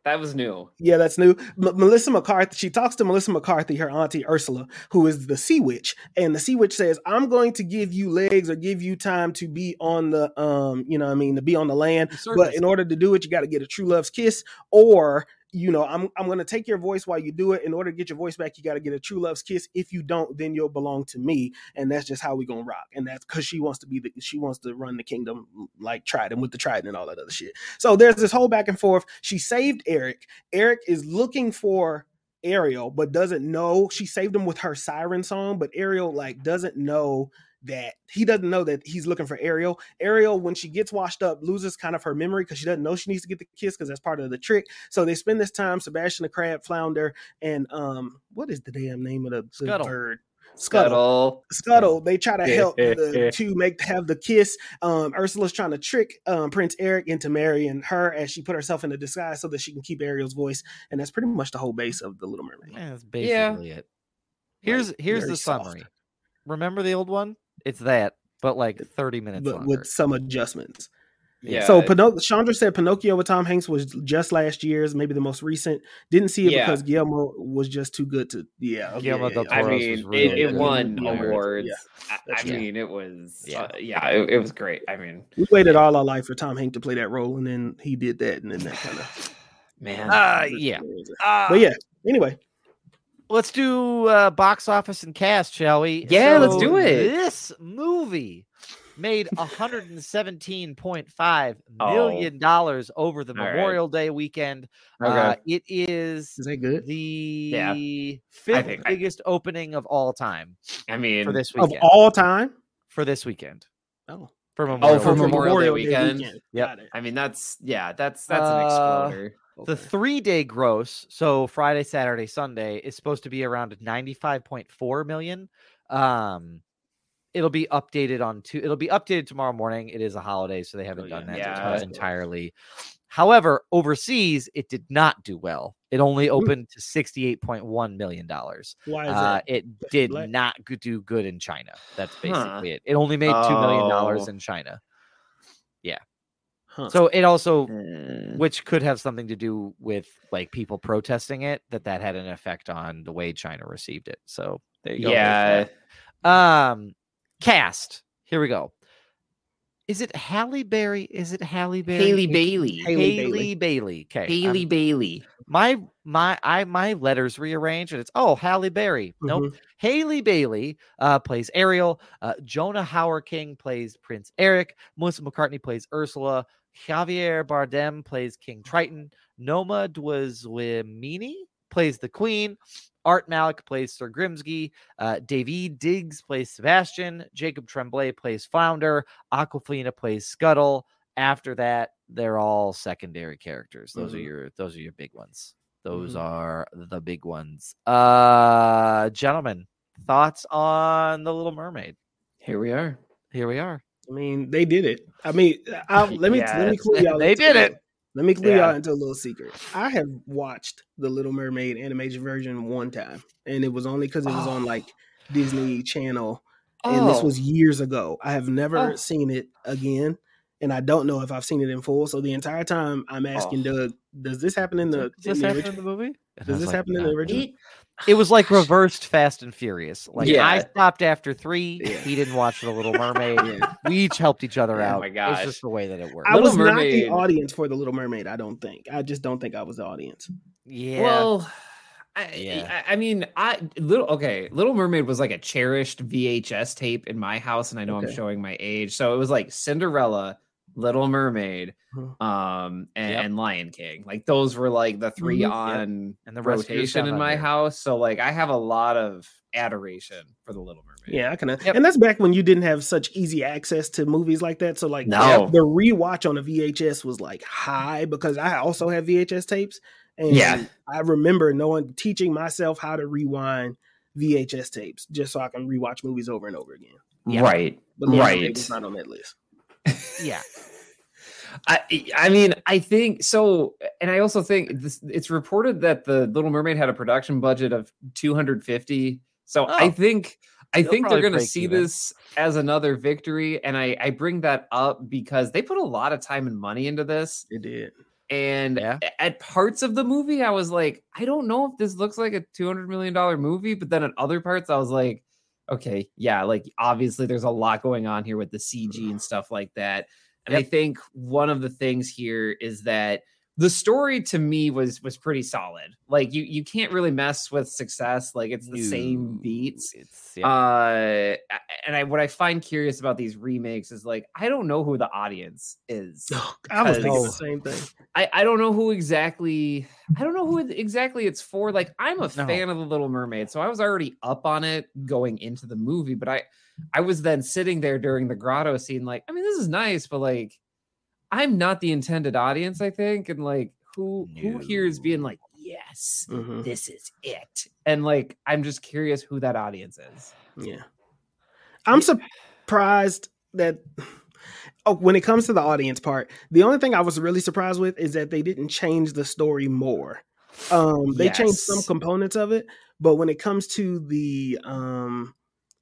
That was new. Yeah, that's new. M- Melissa McCarthy. She talks to Melissa McCarthy, her auntie Ursula, who is the Sea Witch, and the Sea Witch says, "I'm going to give you legs or give you time to be on the, um, you know, what I mean, to be on the land. But in order to do it, you got to get a true love's kiss, or you know, I'm I'm to take your voice while you do it. In order to get your voice back, you got to get a true love's kiss. If you don't, then you'll belong to me, and that's just how we gonna rock. And that's because she wants to be the she wants to run the kingdom mm, like Trident with the Trident and all that other shit. So there's this whole back and forth. She saved Eric. Eric is looking for Ariel, but doesn't know she saved him with her siren song. But Ariel like doesn't know that he doesn't know that he's looking for Ariel. Ariel, when she gets washed up, loses kind of her memory because she doesn't know she needs to get the kiss because that's part of the trick. So they spend this time, Sebastian the Crab, Flounder, and um, what is the damn name of the, the Scuttle. bird? Scuttle. Scuttle. Scuttle. They try to help [LAUGHS] the two make have the kiss. Um, Ursula's trying to trick um, Prince Eric into marrying her as she put herself in a disguise so that she can keep Ariel's voice, and that's pretty much the whole base of the Little Mermaid. Yeah, that's Yeah. basically it. Here's here's very the soft. summary. Remember the old one? It's that, but like 30 minutes but longer. with some adjustments. Yeah. So Pinoc- Chandra said Pinocchio with Tom Hanks was just last year's, maybe the most recent. Didn't see it Yeah. because Guillermo was just too good to. Yeah, okay, Guillermo yeah, del yeah. I Toro's was mean, really it, it won awards. Yeah. I, I mean, it was Yeah. yeah, yeah, it, it was great. I mean, We waited all our life for Tom Hanks to play that role, and then he did that, and then that kind of. [SIGHS] man, Uh, yeah. Uh, But yeah, anyway, let's do uh, box office and cast, shall we? Yeah, let's do it. This movie made 117.5 Oh. dollars over the All right. Memorial Day weekend. okay. Uh, it is is that good? the fifth think I- biggest opening of all time I mean, for this Of weekend. all time? for this weekend. Oh, For Memorial. for Day. Memorial Day weekend? Yep. Got it. I mean, that's yeah, that's that's an Uh, exploder. The three day gross, so Friday, Saturday, Sunday, is supposed to be around 95.4 million. Um, it'll be updated on two, it'll be updated tomorrow morning. It is a holiday, so they haven't Oh, done yeah. that Yeah, entirely. However, overseas, it did not do well. It only opened to $68.1 million. Why is Uh, that? it did black? not do good in China. That's Huh. basically it. It only made $2 million Oh. in China. Huh. So it also Mm. which could have something to do with like people protesting it that that had an effect on the way China received it. So there you go. yeah. Um, cast. Here we go. Is it Halle Berry? Is it Halle Berry? Haley Bailey, Haley Haley Bailey. Bailey. Okay. Haley I'm- Bailey. my my I my letters rearranged and it's oh Halle Berry. Nope. Mhm. Haley Bailey uh, plays Ariel. Uh, Jonah Hauer-King plays Prince Eric. Melissa McCarthy plays Ursula. Javier Bardem plays King Triton. Noma Dumezweni plays the Queen. Art Malik plays Sir Grimsby. Uh, Daveed Diggs plays Sebastian. Jacob Tremblay plays Flounder. Awkwafina plays Scuttle. After that, they're all secondary characters. Those are Mhm. your those are your big ones. Those Mhm. are the big ones. Uh gentlemen, thoughts on the Little Mermaid? Here we are. Here we are. I mean, they did it. I mean, I'll, [LAUGHS] let me let me Yes, clue y'all. [LAUGHS] they into did a- it. Let me clue Yeah. y'all into a little secret. I have watched the Little Mermaid animated version one time, and it was only because it was on Oh. like Disney Channel, and this Oh. was years ago. I have never Oh. seen it again, and I don't know if I've seen it in full. So the entire time, I'm oh. asking Oh. Doug, "Does this happen in the, Does in this the happen in the movie? Does this like, happen in the original?" It- It was like [LAUGHS] reversed Fast and Furious. Like I stopped after three. Yeah. He didn't watch The Little Mermaid. We each helped each other Oh out. my It's gosh. just the way that it worked. I was Little not the audience for the Little Mermaid. I don't think. I just don't think I was the audience. yeah. Well, I, Yeah. I, I mean, I little okay. Little Mermaid was like a cherished VHS tape in my house, and I know I'm showing my age. So it was like Cinderella, Little Mermaid, Mhm. um, and, Yep. and Lion King. Like those were like the 3 Mhm. Yep. on and the rest of your rotation in my here. house. So like I have a lot of adoration for the Little Mermaid. Yeah, I can. Yep. And that's back when you didn't have such easy access to movies like that. So like, No. the rewatch on a VHS was like high because I also have VHS tapes, and Yeah. I remember knowing teaching myself how to rewind VHS tapes just so I can rewatch movies over and over again. Yeah. Right. But Little Mermaid Right. was not on that list. Yeah. [LAUGHS] I I mean I think so, and I also think this, it's reported that the Little Mermaid had a production budget of 250. So I Oh. think I think they're going to see even. this as another victory, and I I bring that up because they put a lot of time and money into this, It did. and Yeah. at parts of the movie I was like, I don't know if this looks like a 200 million dollar movie, but then at other parts I was like. Okay, yeah, like obviously there's a lot going on here with the CG and stuff like that. And I think one of the things here is that the story to me was was pretty solid. Like you you can't really mess with success. Like it's the same beats. It's yeah. Uh and I what I find curious about these remakes is like I don't know who the audience is. [LAUGHS] I was thinking the same thing. I, I don't know who exactly I don't know who exactly it's for. Like I'm a No. fan of the Little Mermaid, so I was already up on it going into the movie, but I I was then sitting there during the grotto scene like, I mean this is nice, but like I'm not the intended audience, I think, and like who who here is being like, "Yes, Mhm. this is it." And like I'm just curious who that audience is. Yeah. I'm surprised that [SIGHS] oh, when it comes to the audience part, the only thing I was really surprised with is that they didn't change the story more. Um they changed some components of it, but when it comes to the um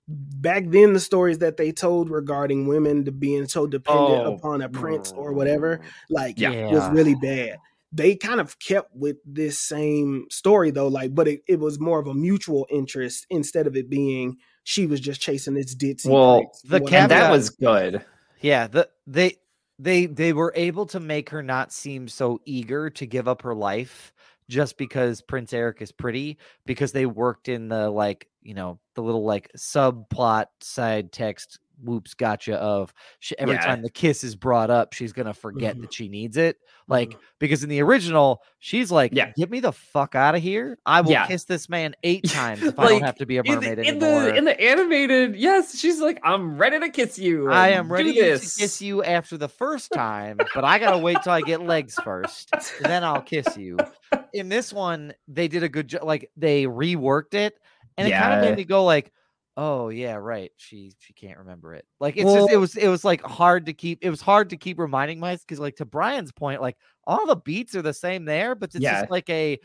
back then the stories that they told regarding women to being so dependent Oh. upon a prince or whatever, like Yeah. was really bad. They kind of kept with this same story though, like, but it, it was more of a mutual interest instead of it being she was just chasing this ditzy. Well, prince, the whatever. and that was good. Yeah, the they they they were able to make her not seem so eager to give up her life just because Prince Eric is pretty because they worked in the like, you know, the little like subplot side text whoops gotcha of she, every Yeah. time the kiss is brought up she's to forget Mhm. that she needs it like Mhm. because in the original she's like Yeah. get me the fuck out of here i will Yeah. kiss this man 8 times if i don't have to be a In mermaid the, in anymore the in the animated, yes, she's like, I'm ready to kiss you. I am ready to kiss you after the first time, but I gotta wait till I get legs first. Then I'll kiss you. [LAUGHS] In this one, they did a good job. Like they reworked it, and it kind of made me go like, "Oh yeah, right. She she can't remember it." Like it's just it was it was like hard to keep. It was hard to keep reminding myself because like to Bryan's point, like all the beats are the same there, but it's Yeah. just like a.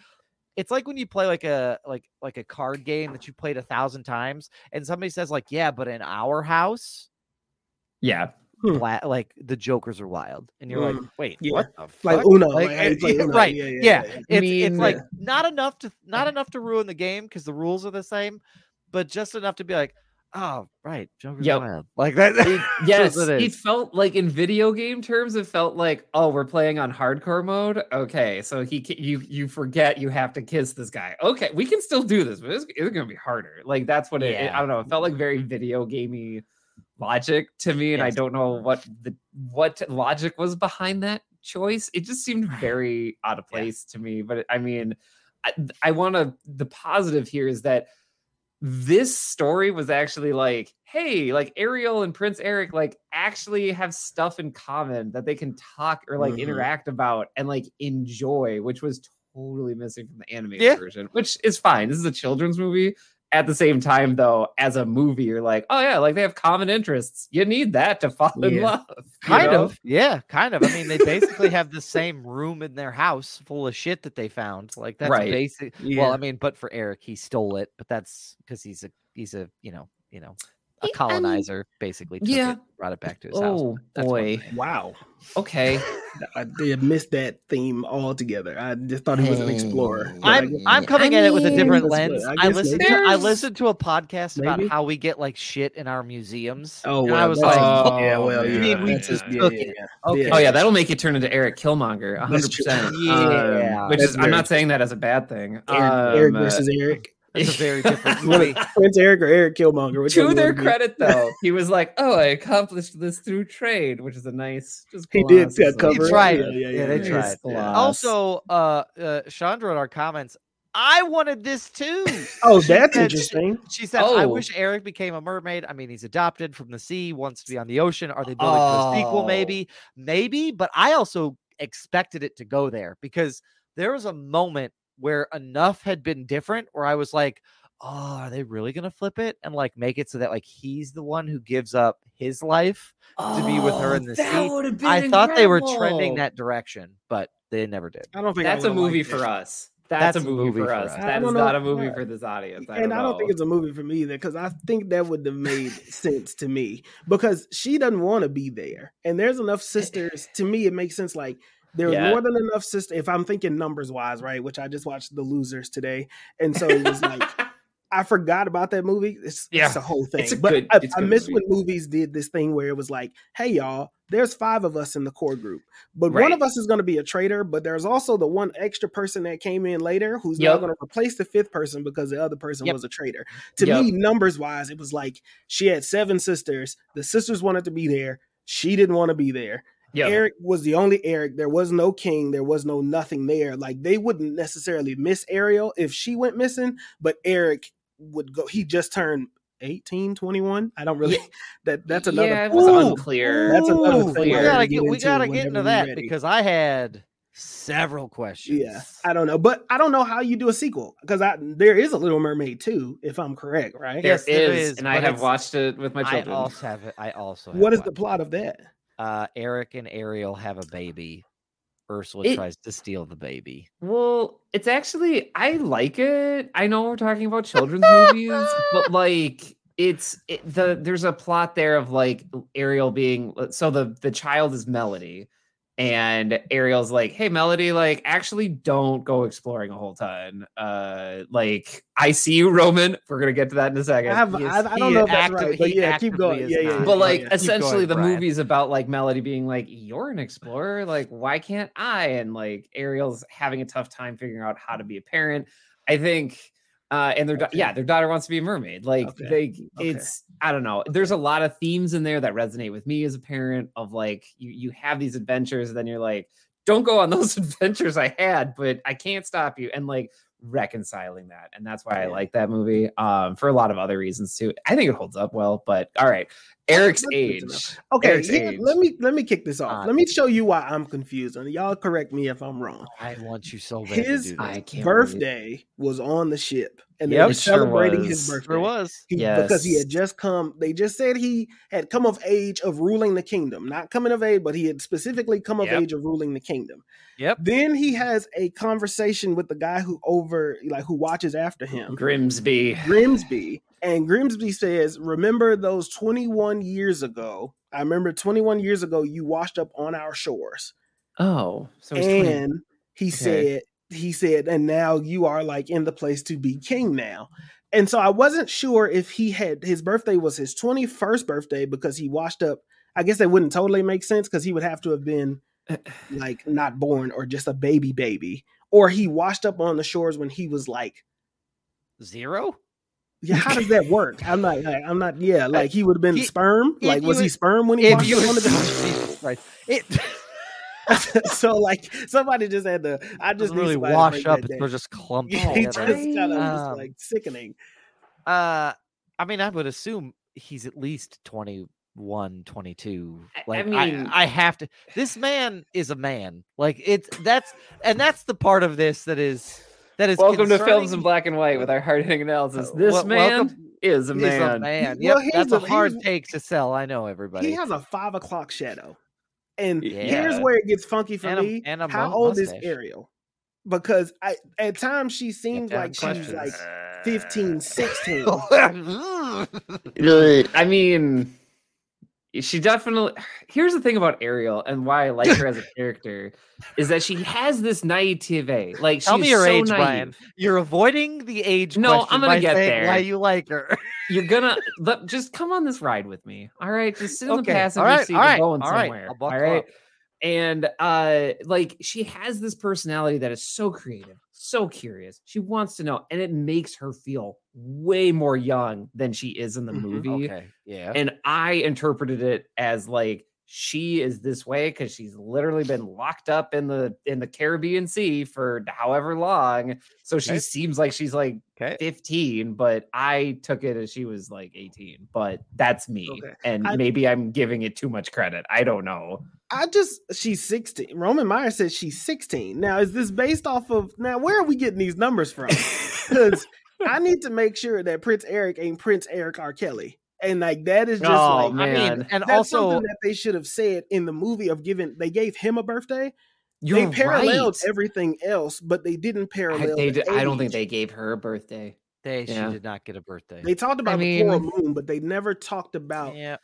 It's like when you play like a like like a card game that you played a thousand times, and somebody says like, "Yeah, but in our house." Yeah. Hmm. Bla- like the jokers are wild and you're like Mm, wait yeah. what the like fuck? Uno, Like, like, how you it- Uno. right Yeah, yeah, yeah, yeah. it's it's mean, like not enough to not enough to ruin the game because the rules are the same but just enough to be like oh right jokers Yep. wild like that [LAUGHS] It- yes, it it, felt like in video game terms, it felt like, oh, we're playing on hardcore mode. Okay, so he you you forget you have to kiss this guy. Okay, we can still do this, but it's, it's gonna be harder. Like that's what it, it- I don't know. It felt like very video gamey logic to me, and I don't know what the what logic was behind that choice. It just seemed [SIGHS] very out of Yeah. place to me. But I mean, I, I want to. The positive here is that this story was actually like, hey, like Ariel and Prince Eric like actually have stuff in common that they can talk or like Mhm. interact about and like enjoy, which was totally missing from the animated Yeah. version, which is fine. This is a children's movie. At the same time, though, as a movie, you're like, oh yeah, like they have common interests. You need that to fall in love. kind know? of yeah kind of i mean they basically [LAUGHS] have the same room in their house full of shit that they found like that's Right. basic Yeah. well i mean but for eric he stole it but that's because he's a he's a you know you know a Yeah, I mean, colonizer basically took yeah. it, brought it back to his house Oh boy. wow. Okay. I did miss that theme altogether. I just thought he was an explorer. but I I'm guess- I'm coming at it with a different lens. I I, listened to I listened to a podcast about how we get like shit in our museums. Oh, well, I was like, Oh, yeah, well, man. yeah, mean, we that's just yeah, yeah, it. yeah. okay, Oh yeah, that'll make it turn into Erik Killmonger, 100. percent Yeah. which That's is I'm not saying that as a bad thing. Eric, Eric Um, uh, versus Eric. That's a very [LAUGHS] different movie. Prince Eric or Erik Killmonger? Which to their credit, [LAUGHS] though, he was like, "Oh, I accomplished this through trade," which is a nice. Just He did gloss uh, cover. it. tried. Yeah, yeah, Yeah, they yeah, tried. yeah. Also, uh, uh, Chandra in our comments, I wanted this too. [LAUGHS] Oh, that's said- interesting. She said, "I Oh. wish Eric became a mermaid. I mean, he's adopted from the sea, wants to be on the ocean. Are they building to a sequel? Oh. Maybe, maybe. But I also expected it to go there because there was a moment where enough had been different where I was like, "Oh, are they really gonna flip it and like make it so that like he's the one who gives up his life to be with her oh, in the Oh, that sea?" I thought they were trending that direction, but they never did. I don't think That's a movie for that. us. That's, a movie, for us. I That is don't a movie Yeah. for this audience. I and don't I don't think it's a movie for me either because I think that would have made sense to me because she doesn't want to be there, and there's enough eh, eh, sisters. Eh. To me, it makes sense. Like there's Yeah. more than enough sisters. If I'm thinking numbers wise, right? Which I just watched The Losers today, and so it was [LAUGHS] like I forgot about that movie. It's, Yeah. it's a whole thing. It's a but good- I, it's a I miss movie. when movies did this thing where it was like, "Hey, y'all, there's five of us in the core group, but one of us is going to be a traitor, but there's also the one extra person that came in later who's now Yep. going to replace the fifth person because the other person Yep. was a traitor." To Yep. me, numbers wise, it was like she had seven sisters. The sisters wanted to be there. She didn't want to be there. Yeah. Eric was the only Eric. There was no king. There was no nothing there. Like they wouldn't necessarily miss Ariel if she went missing, but Eric would go. He just turned 18, 21. I don't really. [LAUGHS] That that's another. Yeah, it was Ooh, unclear. That's another Ooh, thing We gotta get, get we into gotta get into that ready. because I had several questions. Yeah, I don't know, but I don't know how you do a sequel because I there is a Little Mermaid too, if I'm correct, right? There Yes, there is, is, and I have watched it with my children. I also have it. I also. Have What is the plot of that? Uh, Eric and Ariel have a baby. Ursula It- tries to steal the baby. Well, it's actually I like it. I know we're talking about children's movies, but [LAUGHS] like it's it, the there's a plot there of like Ariel being so the the child is Melody and Ariel's like, "Hey Melody, like actually don't go exploring a whole ton. Uh like I see you Roman. We're going to get to that in a second. I, have, is- I, I don't know if that's active- right, but yeah, keep going. is Yeah, yeah, not. yeah. but like yeah. Essentially going, the Bryan. movie's about like Melody being like, "You're an explorer. Like why can't I?" and like Ariel's having a tough time figuring out how to be a parent. I think uh and their da- yeah, their daughter wants to be a mermaid. Like Okay. they Okay. it's I don't know. There's a lot of themes in there that resonate with me as a parent of like you you have these adventures and then you're like, "Don't go on those [LAUGHS] adventures I had, but I can't stop you." And like reconciling that. And that's why I like that movie um for a lot of other reasons too. I think it holds up well, but all right. Eric's That's good to know. age. Okay, Eric's here- age. let me let me kick this off. Uh, let me show you why I'm confused, and y'all correct me if I'm wrong. I want you so bad His to do I can't birthday was on the ship, and they Yep. were It sure celebrating his was. birthday. Sure was. He, because he had just come. They just said he had come of age of ruling the kingdom, not coming of age, but he had specifically come of Yep. age of ruling the kingdom. Yep. Then he has a conversation with the guy who over like who watches after him, Grimsby. Grimsby, and Grimsby says, "Remember those 21 years ago? I remember 21 years ago you washed up on our shores." Oh, so he's 20. and he said he said and now you are like in the place to be king now and so i wasn't sure if he had his birthday was his 21st birthday because he washed up i guess that wouldn't totally make sense because he would have to have been [CLEARS THROAT] like not born or just a baby baby or he washed up on the shores when he was like Zero? yeah how does that work i'm not like, i'm not yeah uh, like he would have been He- sperm like was he sperm when he washed up on the [LAUGHS] beach Christ. It [LAUGHS] so like somebody just had to i just doesn't need really to wash up, that it's just clumped Yeah, [LAUGHS] he just together. kind of just Um, like sickening. Uh, I mean, I would assume he's at least 21, 22. I- I Like, I, mean- I, have to. This man is a man. Like, it's that's, and that's the part of this that is, that is. Welcome to Films in Black and White with our hard hitting analysis. Uh, This wel- man welcome- is a He's man. a man. Well, Yep, he's that's a a- hard take to sell. I know everybody. He has a five o'clock shadow, and Yeah. here's where it gets funky for And a- me. and a How mu- old is. Ariel? Because I at times she seems to have like she's like 15, 16. [LAUGHS] I mean, she definitely. Here's the thing about Ariel and why I like her as a character is that she has this naivete. Like, Tell she's me your so age, naive. Bryan. You're avoiding the age. No, I'm gonna get saying Why you like her? [LAUGHS] You're gonna let, just come on this ride with me. All right, just sit in the passenger all right, seat. all right, going all right, somewhere. All right. up. And uh like she has this personality that is so creative, so curious. She wants to know, and it makes her feel way more young than she is in the Mhm, movie. Okay. Yeah. And I interpreted it as like she is this way because she's literally been locked up in the in the Caribbean Sea for however long. So she Okay. seems like she's like Okay. 15, but I took it as she was like 18. But that's me. Okay. And I- maybe I'm giving it too much credit. I don't know. I just she's 16. Roman Meyer says she's 16. Now, is this based off of now where are we getting these numbers from? [LAUGHS] Because I need to make sure that Prince Eric ain't Prince Eric R. Kelly. And like that is just Oh, like man. I mean, and that's also something that they should have said in the movie of giving they gave him a birthday. You're they paralleled right. everything else, but they didn't I, parallel. they the did, I don't think they gave her a birthday. they Yeah. she did not get a birthday. They talked about I the coral moon, but they never talked about yeah.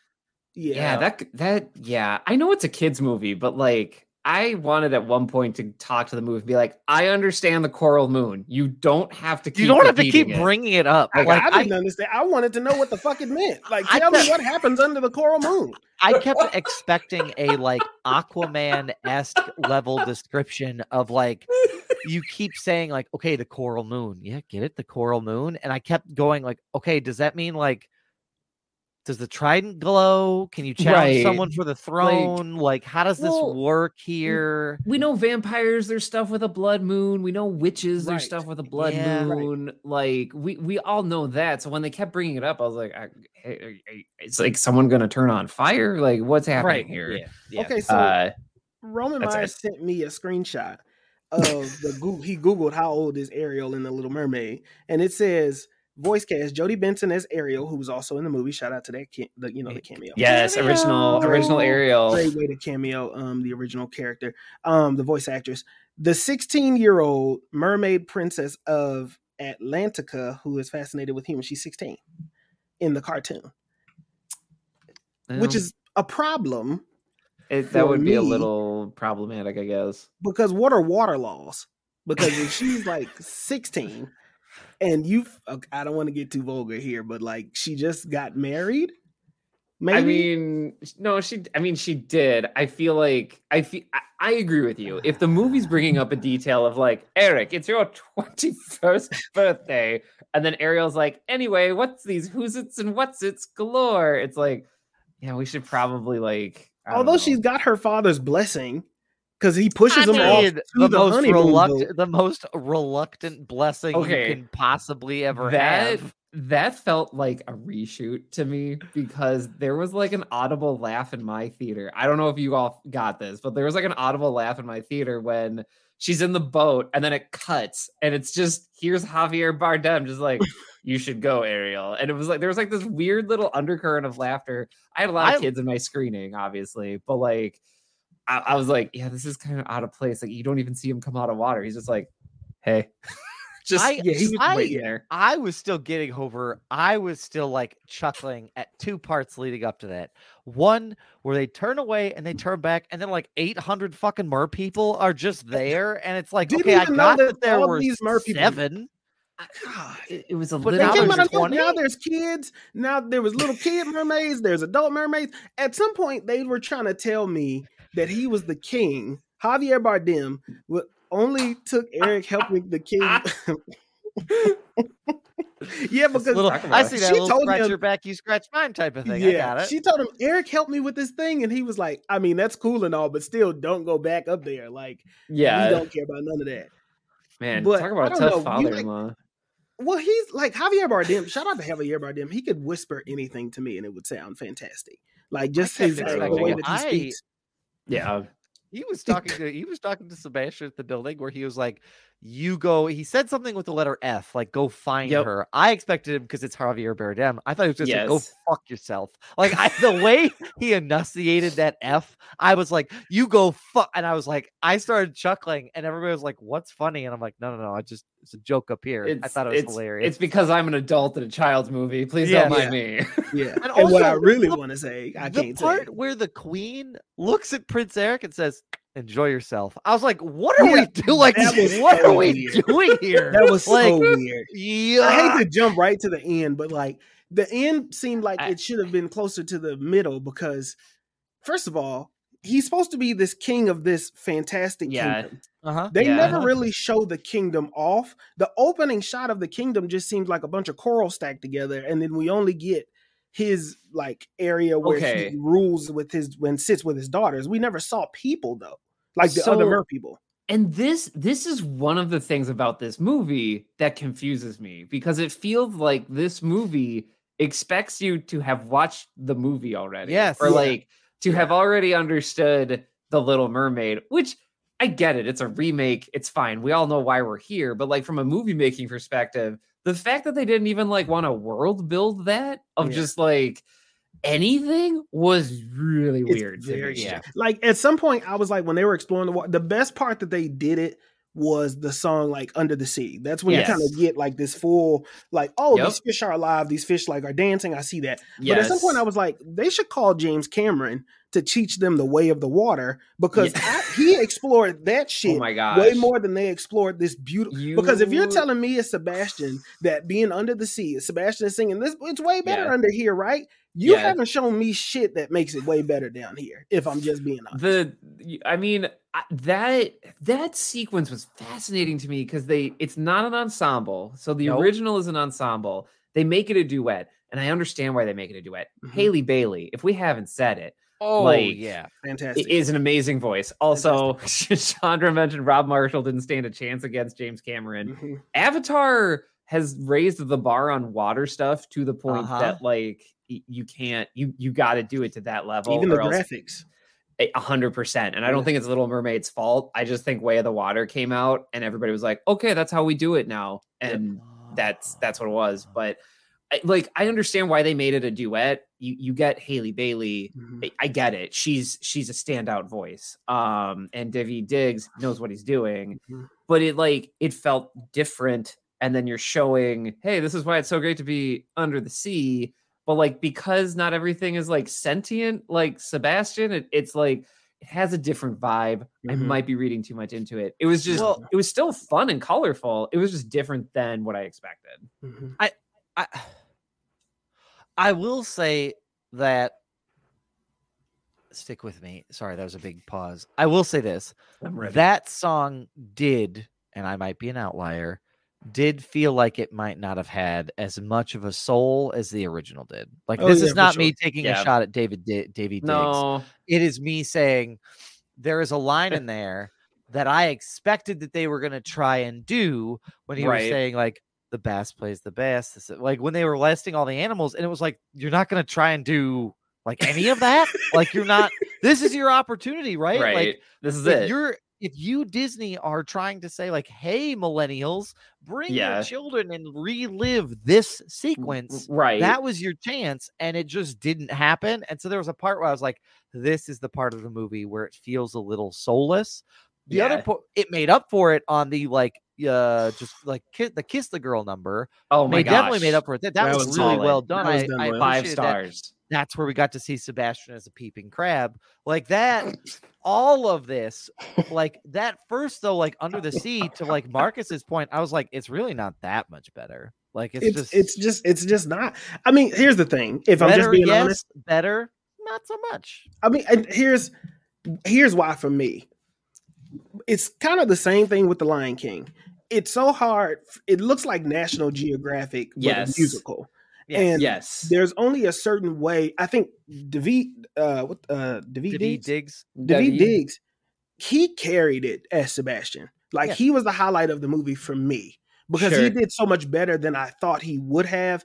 yeah. Yeah, that that yeah. I know it's a kids movie, but like I wanted at one point to talk to the movie and be like, I understand the coral moon. You don't have to keep You don't have to keep it." bringing it up. Like, Like, I I, didn't understand. I wanted to know what the fuck it meant. Like, I tell me what happens under the coral moon. I kept expecting a like Aquaman esque level description of like you keep saying like okay the coral moon yeah get it the coral moon and I kept going like okay does that mean like does the trident glow can you challenge Right. someone for the throne like, how does this well, work here We know vampires, there's stuff with a blood moon. We know witches, there's stuff with a blood Yeah. Right. moon. Like we we all know that. So when they kept bringing it up, I was like, I, hey, hey, it's like someone gonna turn on fire. Like what's happening right here? yeah, yeah. Okay, so Uh, Roman that's Myers sent me a screenshot of the Google. He googled how old is Ariel in the Little Mermaid, and it says voice cast Jodi Benson as Ariel, who was also in the movie. Shout out to that, ca- the, you know, the cameo. yes, original original Ariel. Great way to cameo um the original character, um the voice actress, the 16 year old mermaid princess of Atlantica, who is fascinated with humans. She's 16. in the cartoon, Um, which is a problem it, that would be a little problematic, I guess. because what are water laws? Because if she's like 16 and you, I don't want to get too vulgar here, but like she just got married. Maybe I mean, no, she. I mean, she did. I feel like I feel. I, I agree with you. If the movie's bringing up a detail of like Eric, it's your [LAUGHS] twenty first birthday, and then Ariel's like, anyway, what's these who's it's and what's it's galore? It's like, yeah, we should probably like. Although know. she's got her father's blessing because he pushes I him off mean, to the, the, most honeymoon reluctant, the most reluctant blessing Okay. you can possibly ever that have. that felt like a reshoot to me because there was like an audible laugh in my theater. I don't know if you all got this, but there was like an audible laugh in my theater when she's in the boat and then it cuts and it's just here's Javier Bardem just like [LAUGHS] you should go Ariel and it was like there was like this weird little undercurrent of laughter. I had a lot of I- kids in my screening obviously, but like I, I was like yeah this is kind of out of place like you don't even see him come out of water. He's just like hey [LAUGHS] just I- Yeah, he was I- waiting there. I was still getting over. I was still like chuckling at two parts leading up to that. One where they turn away and they turn back, and then like eight hundred fucking mer people are just there, and it's like, Didn't okay, I know got that that there were these mer people- seven. God. It, it was a But They little now came there's out of nowhere. 20? now there's kids. Now there was little kid mermaids. There's adult mermaids. At some point, they were trying to tell me that he was the king. Javier Bardem wa- only took Eric helping the king. [LAUGHS] [LAUGHS] yeah, because little, I see that She little told scratch him- your back, you scratch mine type of thing. I got it. she told him Eric helped me with this thing, and he was like, "I mean, that's cool and all, but still, don't go back up there. Like, yeah, we don't care about none of that." Man, But talk about a don't tough know, father-in-law. Well, he's like Javier Bardem. Shout out to Javier Bardem. He could whisper anything to me, and it would sound fantastic. Like just kept his uh, the way that he I- speaks. Yeah, um, He was [LAUGHS] talking to he was talking to Sebastian at the building where he was like, "You go." He said something with the letter F, like "Go find Yep. her." I expected him because it's Javier Bardem. I thought he was just like, "Go fuck yourself." Like I, the way he enunciated that F, I was like, "You go fuck," and I was like, I started chuckling, and everybody was like, "What's funny?" And I'm like, "No, no, no, I just it's a joke up here." I thought it was it's, hilarious. It's because I'm an adult in a child's movie. Please Yeah. don't mind me. [LAUGHS] Yeah. And And, what I really want to say, I the can't part say. where the queen looks at Prince Eric and says, "Enjoy yourself." I was like, "What are Yeah, we doing? Like, what so are we weird. doing here?" That was like, so weird. yeah. I hate to jump right to the end, but like the end seemed like I- it should have been closer to the middle because, first of all, he's supposed to be this king of this fantastic Yeah. kingdom. Uh-huh. They Yeah. never really show the kingdom off. The opening shot of the kingdom just seems like a bunch of coral stacked together, and then we only get his like area where Okay. he rules with his when sits with his daughters. We never saw people though, like the other mer people. and this this is one of the things about this movie that confuses me because it feels like this movie expects you to have watched the movie already. Yes. Or Yeah. To have already understood The Little Mermaid, which I get it. It's a remake. It's fine. We all know why we're here. But like from a movie making perspective, the fact that they didn't even like want to world build that of Yeah. just like anything was really It's weird. to very me. strange. Like at some point, I was like, when they were exploring the water, the best part that they did it was the song like "Under the Sea." That's when you kind of get like this full, like, oh, Yep. these fish are alive. These fish like are dancing. I see that. But at some point, I was like, they should call James Cameron to teach them the way of the water because Yeah. I- he explored that [LAUGHS] oh shit Oh my gosh. way more than they explored this beautiful. Because if you're telling me it's Sebastian that being under the sea, Sebastian is singing this, it's way better Yeah. under here, right? You Yeah. haven't shown me shit that makes it way better down here. If I'm just being honest, the I mean that that sequence was fascinating to me because they it's not an ensemble so the Nope. original is an ensemble they make it a duet and i understand why they make it a duet Mhm. haley bailey if we haven't said it Oh like, yeah. fantastic. it is an amazing voice also [LAUGHS] chandra mentioned rob marshall didn't stand a chance against james cameron Mhm. Avatar has raised the bar on water stuff to the point Uh-huh. that like you can't you you got to do it to that level Even the or else graphics. a hundred percent. And I don't think it's Little Mermaid's fault. I just think Way of the Water came out and everybody was like, okay, that's how we do it now. And that's that's what it was. But I, like I understand why they made it a duet. You you get Haley Bailey. Mhm. I, I get it. She's she's a standout voice. Um and Daveed Diggs knows what he's doing. Mhm. But it like it felt different. And then you're showing, hey, this is why it's so great to be under the sea. But like because not everything is like sentient, like Sebastian, it, it's like it has a different vibe. I Mhm. might be reading too much into it. It was just Well- it was still fun and colorful. It was just different than what I expected. Mhm. I I will say that stick with me. Sorry, that was a big pause. I will say this. I'm That song did, and I might be an outlier, did feel like it might not have had as much of a soul as the original did. Like Oh, this yeah, is not sure. me taking Yeah. a shot at David Di- Daveed Diggs. no, It is me saying there is a line in there that I expected that they were going to try and do when he was saying like the bass plays the bass. This is- Like when they were listing all the animals, and it was like you're not going to try and do like any of that. like you're not. This is your opportunity, right? right. Like this is it. you're if you Disney are trying to say like, hey millennials, bring Yeah. your children and relive this sequence. right. That was your chance, and it just didn't happen. And so there was a part where I was like, "This is the part of the movie where it feels a little soulless." The other Yeah. part, it made up for it on the like, uh, just like ki- the kiss the girl number. oh my They gosh. definitely made up for it. That, that, That was, was really solid. well done. Was I, done I well. Five appreciated that stars. That's where we got to see Sebastian as a peeping crab. Like that, all of this, like that first though, like under the sea to like Marcus's point, I was like, it's really not that much better. Like it's, It's just it's just it's just not. I mean, here's the thing. If I'm just being yes, honest, better, not so much. I mean, and here's here's why for me. It's kind of the same thing with the Lion King. It's so hard. It looks like National Geographic, but Yes. a musical. Yes. And yes. there's only a certain way. I think David, uh, what, uh, David, David Diggs, Diggs. David David- Diggs, he carried it as Sebastian. Like Yeah. he was the highlight of the movie for me because he did so much better than I thought he would have.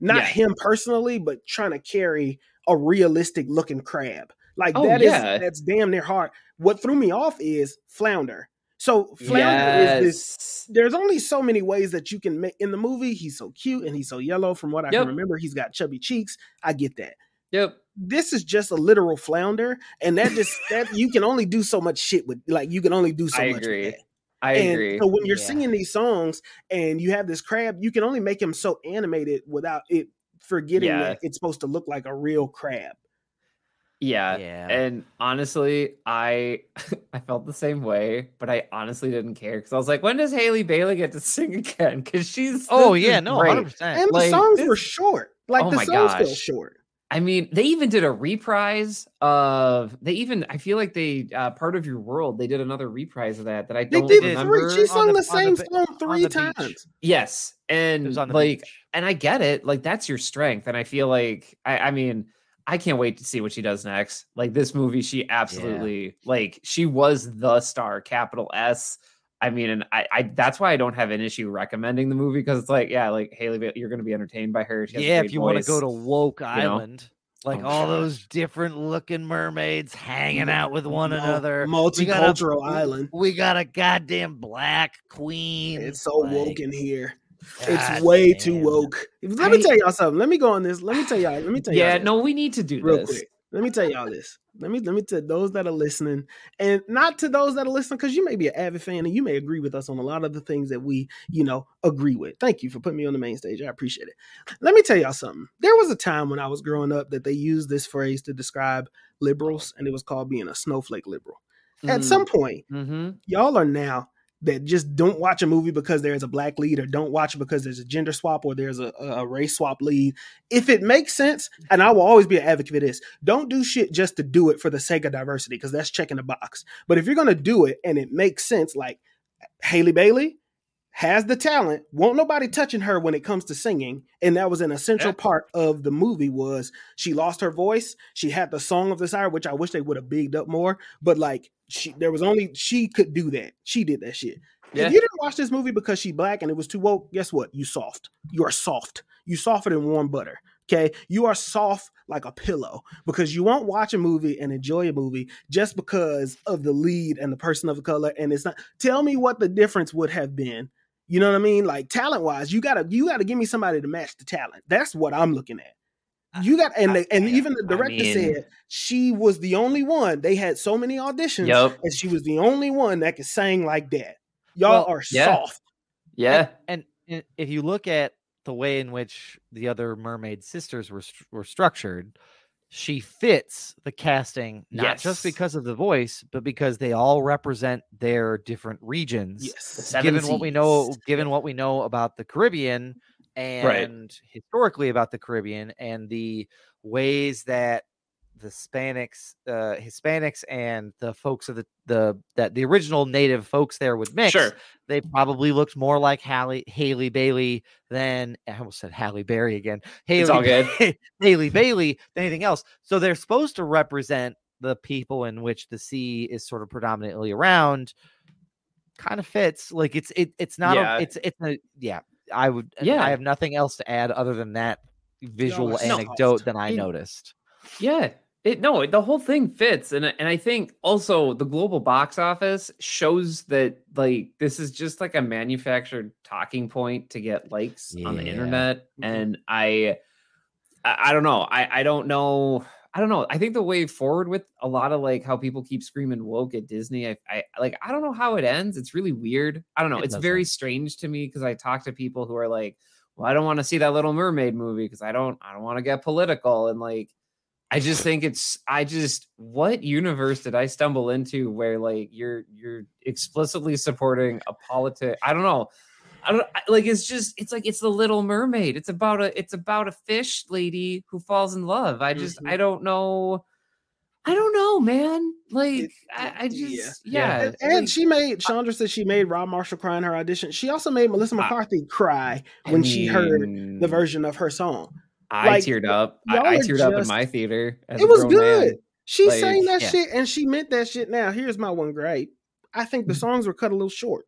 Not Yeah. him personally, but trying to carry a realistic looking crab. Like Oh, that is yeah. that's damn near hard. What threw me off is flounder. So flounder is this there's only so many ways that you can make in the movie. He's so cute and he's so yellow. From what I Yep. can remember, he's got chubby cheeks. I get that. Yep. This is just a literal flounder, and that just that you can only do so much shit with. Like you can only do so I much. agree. With that. I and agree. so when you're Yeah. singing these songs and you have this crab, you can only make him so animated without it forgetting Yeah. that it's supposed to look like a real crab. Yeah. Yeah. And honestly, I [LAUGHS] I felt the same way, but I honestly didn't care because I was like, when does Haley Bailey get to [LAUGHS] sing again? Because she's oh yeah, no, hundred percent. And Like, the songs this- were short. Like Oh the my songs felt gosh. short. I mean, they even did a reprise of. They even. I feel like they uh, part of your world. They did another reprise of that that I They don't did remember. three. She sung the- the, on the same song three the beach. times. Yes, It and was on the like, beach. and I get it. Like that's your strength, and I feel like I, I mean, I can't wait to see what she does next. Like this movie, she absolutely like she was the star, capital S. I mean, and I, I that's why I don't have an issue recommending the movie because it's like, yeah, like Haley, you're going to be entertained by her. Yeah, if you want to go to Woke know? Island, like Oh, all those different looking mermaids hanging out with one Mul- another. We a- multicultural island. We got a goddamn black queen. It's so like, woke in here. God It's way too woke. Let me tell y'all something. Let me go on this. Let me tell y'all. Let me tell y'all. yeah, no, we need to do real this. quick. Let me tell y'all this. Let me let me tell those that are listening, and not to those that are listening, because you may be an avid fan and you may agree with us on a lot of the things that we, you know, agree with. Thank you for putting me on the main stage. I appreciate it. Let me tell y'all something. There was a time when I was growing up that they used this phrase to describe liberals, and it was called being a snowflake liberal. At some point, Mm-hmm. y'all are now that just don't watch a movie because there's a black lead or don't watch it because there's a gender swap or there's a, a race swap lead. If it makes sense, and I will always be an advocate for this, don't do shit just to do it for the sake of diversity because that's checking the box. But if you're going to do it and it makes sense, like Haley Bailey has the talent, won't nobody touching her when it comes to singing. And that was an essential Yeah. part of the movie was she lost her voice. She had the song of the sire, which I wish they would have bigged up more. But like she there was only she could do that. She did that shit. Yeah. If you didn't watch this movie because she black and it was too woke, guess what? You soft. You are soft. You softer than warm butter. Okay. You are soft like a pillow because you won't watch a movie and enjoy a movie just because of the lead and the person of color. And it's not tell me what the difference would have been. You know what I mean? Like talent wise, you gotta you gotta give me somebody to match the talent. That's what I'm looking at. You got and I- the, and yeah, even the I director mean- said she was the only one. They had so many auditions, Yep. and she was the only one that could sing like that. Y'all Well, are yeah. soft. Yeah. And, and if you look at the way in which the other mermaid sisters were were structured, she fits the casting not just because of the voice, but because they all represent their different regions. Yes. given what we know, given what we know about the Caribbean and historically about the Caribbean and the ways that the Hispanics, uh, Hispanics and the folks of the the that the original native folks there would mix. Sure. They probably looked more like Haley Haley Bailey than I almost said Halle Berry again. Haley It's all good. [LAUGHS] Haley Bailey than anything else. So they're supposed to represent the people in which the sea is sort of predominantly around. Kind of fits. Like it's it it's not Yeah. a, it's it's a yeah. I would Yeah. I have nothing else to add other than that visual are anecdote that I I- noticed. Yeah. It no, the whole thing fits. And I- and I think also the global box office shows that like this is just like a manufactured talking point to get likes on the internet. Mhm. And I I, don't know. I, I don't know. I don't know. I think the way forward with a lot of like how people keep screaming woke at Disney, I, I like I don't know how it ends. It's really weird. I don't know. It it's very strange to me because I talk to people who are like, well, I don't want to see that Little Mermaid movie because I don't I don't want to get political and like I just think it's I just what universe did I stumble into where like you're you're explicitly supporting a politic I don't know. I don't like it's just it's like it's the little mermaid. It's about a it's about a fish lady who falls in love. I just Mhm. I don't know. I don't know, man. Like It- I, I just Yeah. yeah. And, and like, she made Chandra said she made Rob Marshall cry in her audition. She also made Melissa I- McCarthy cry I when she heard the version of her song. I like, teared up. I, I are teared up in my theater. It was grown man. good. She Like, sang that yeah. shit and she meant that shit. Now, here's my one gripe. I think the mm-hmm. songs were cut a little short.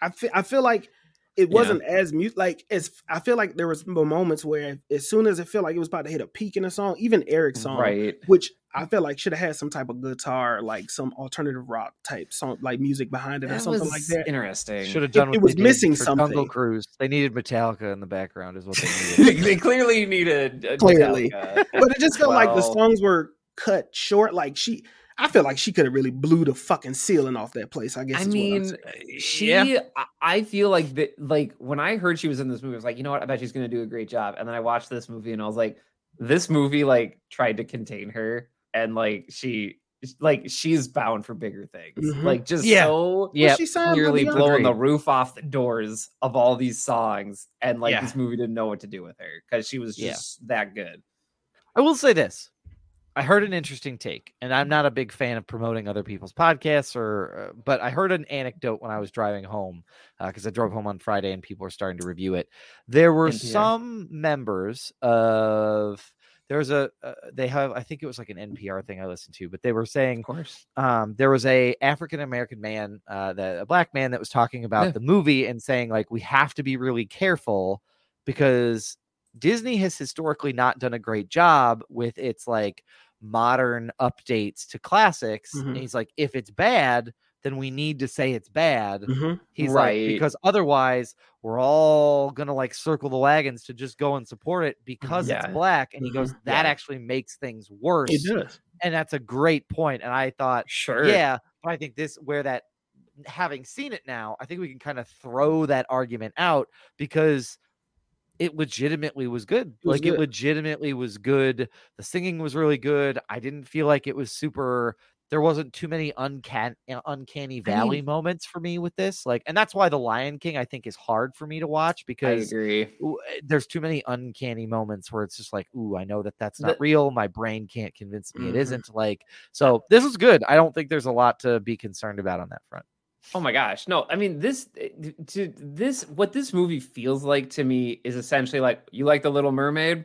I feel, I feel like it wasn't as mute. Like as I feel like there was moments where as soon as it felt like it was about to hit a peak in a song, even Eric's song, Right. which I feel like should have had some type of guitar, like some alternative rock type song, like music behind it or That something like that. Interesting. Should have It- done. it what was missing for Jungle. Cruise. They needed Metallica in the background, is what they they, needed. [LAUGHS] they clearly needed a Clearly. Metallica. But it just felt like the songs were cut short. Like she, I feel like she could have really blew the fucking ceiling off that place. I guess. I is what I'm mean, she. Yeah. I, I feel like that. Like when I heard she was in this movie, I was like, you know what? I bet she's gonna do a great job. And then I watched this movie, and I was like, this movie like tried to contain her, and like she, like she's bound for bigger things. Mhm. Like just Yeah. so Yeah, she signed clearly with blowing the roof off the doors of all these songs, and like Yeah. this movie didn't know what to do with her because she was Yeah. just that good. I will say this. I heard an interesting take, and I'm not a big fan of promoting other people's podcasts, or uh, but I heard an anecdote when I was driving home because I drove home on Friday and people were starting to review it. There were NPR. some members of there was a uh, they have I think it was like an NPR thing I listened to, but they were saying of course. um, there was a African American man, uh, that a black man that was talking about Yeah. the movie and saying like we have to be really careful because Disney has historically not done a great job with its like modern updates to classics. And Mhm. he's like, if it's bad, then we need to say it's bad. Mhm. He's Right. like, because otherwise we're all gonna like circle the wagons to just go and support it because Yeah. it's black. And he goes, Mhm. that Yeah. actually makes things worse. It does. And that's a great point. And I thought, Sure. yeah, but I think this where that having seen it now, I think we can kind of throw that argument out because it legitimately was good. was like it legitimately was good. The singing was really good. I didn't feel like it was super there wasn't too many uncan- uh, uncanny valley mean- moments for me with this. Like and that's why The Lion King I think is hard for me to watch I because eh, there's too many uncanny moments where it's just like, ooh, I know that that's The- not real. My brain can't convince me Mhm. it isn't. Like, so this is good. I don't think there's a lot to be concerned about on that front. Oh my gosh. No, I mean this eh, to this what this movie feels like to me is essentially like you like the little mermaid,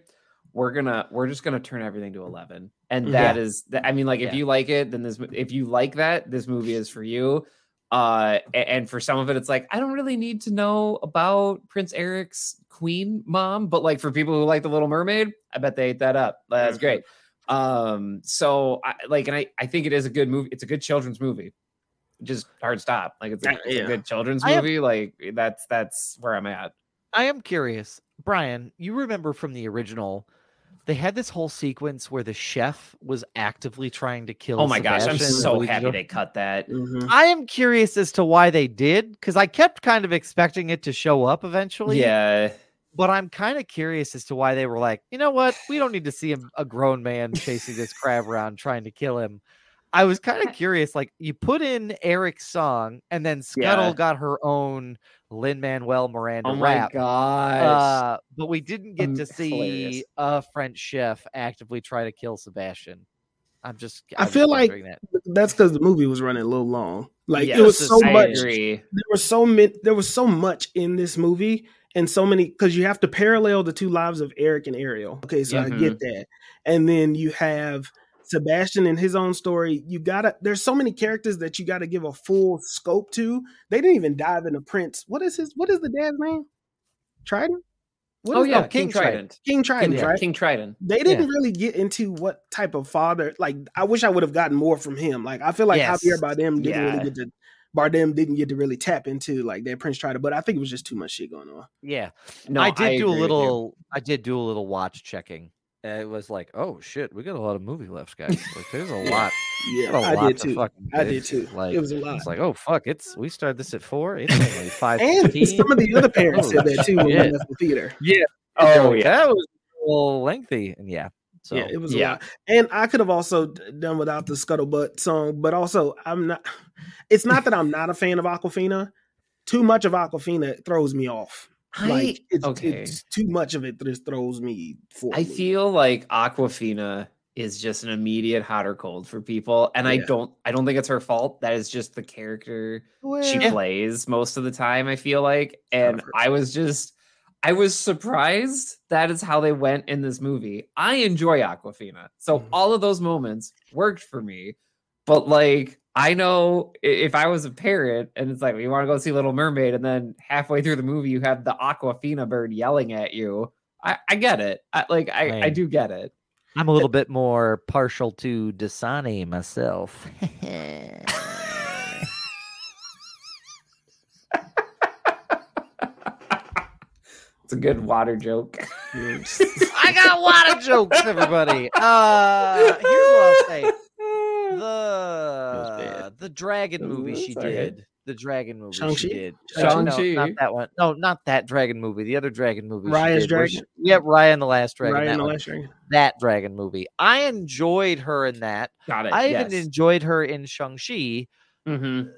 we're gonna we're just gonna turn everything to 11. And Mhm. that is that I mean like if Yeah. you like it then this if you like that this movie is for you. Uh and for some of it it's like I don't really need to know about Prince Eric's queen mom, but like for people who like the little mermaid, I bet they ate that up. That's Mhm. great. Um so I like and I I think it is a good movie. It's a good children's movie just hard stop. Like it's a, Yeah, it's a good children's I have- movie. like that's that's where I'm at. I am curious, Bryan. You remember from the original, they had this whole sequence where the chef was actively trying to kill. Oh my gosh, I'm so Luigi. happy they cut that. Mhm. I am curious as to why they did because I kept kind of expecting it to show up eventually. Yeah, but I'm kind of curious as to why they were like, you know what? We don't need to see a, a grown man chasing this crab around trying to kill him. I was kind of [LAUGHS] curious. Like, you put in Eric's song, and then Scuttle Yeah. got her own Lin Manuel Miranda Oh my rap. gosh. Uh, but we didn't get Um, to see hilarious. a French chef actively try to kill Sebastian. I'm just. I I'm feel just like- that. That's because the movie was running a little long. Like Yes, it was so I much. agree. There was so many. There was so much in this movie, and so many because you have to parallel the two lives of Eric and Ariel. Okay, so I Mhm. get that, and then you have Sebastian in his own story. You gotta. There's so many characters that you got to give a full scope to. They didn't even dive into Prince. What is his? What is the dad's name? Trident. What oh is yeah, that? King King Trident. Trident. King Trident, King, right? King Trident. they didn't really get into what type of father. Like, I wish I would have gotten more from him. Like, I feel like Yes. Javier Bardem didn't Yeah. really get to. Bardem didn't get to really tap into like that Prince Trident, but I think it was just too much shit going on. Yeah. No, I did do a agree with little. I did do a little watch checking. It was like, oh shit, we got a lot of movie left, guys. Like, there's a lot. Yeah, a I lot did to too. fucking I did too. Like, it was a lot. It's like, oh fuck, it's we started this at four. It's only five. and some of the other [LAUGHS] parents said that too when we left the theater. Yeah. Oh yeah. that was a little lengthy, and yeah. So yeah, it was a yeah. lot. And I could have also done without the scuttlebutt song, but also I'm not. It's not that I'm not a fan of Awkwafina. Too much of Awkwafina throws me off. I, Like it's, okay. it's too much of it that just throws me. For I feel like Awkwafina is just an immediate hot or cold for people, and I don't. I don't think it's her fault. That is just the character she Well, plays most of the time. I feel like, and I was just. I was surprised that is how they went in this movie. I enjoy Awkwafina. So Mhm. all of those moments worked for me. But like I know if I was a parent and it's like you want to go see Little Mermaid and then halfway through the movie you have the Awkwafina bird yelling at you. I, I get it. I like I, I do get it. I'm a little bit more partial to Dasani myself. [LAUGHS] It's a good water joke. [LAUGHS] I got a lot of jokes, everybody. Uh, here's what I'll say: the the dragon movie she did. The dragon movie Shang-Chi? she did. Shang-Chi? No, not that one. No, not that dragon movie. The other dragon movie. she Raya's did, Dragon? she- Yep, Raya and the Last Dragon. Right that, the one. last dragon. that dragon movie. I enjoyed her in that. Got it. I yes. even enjoyed her in Shang Chi. Mhm. Uh,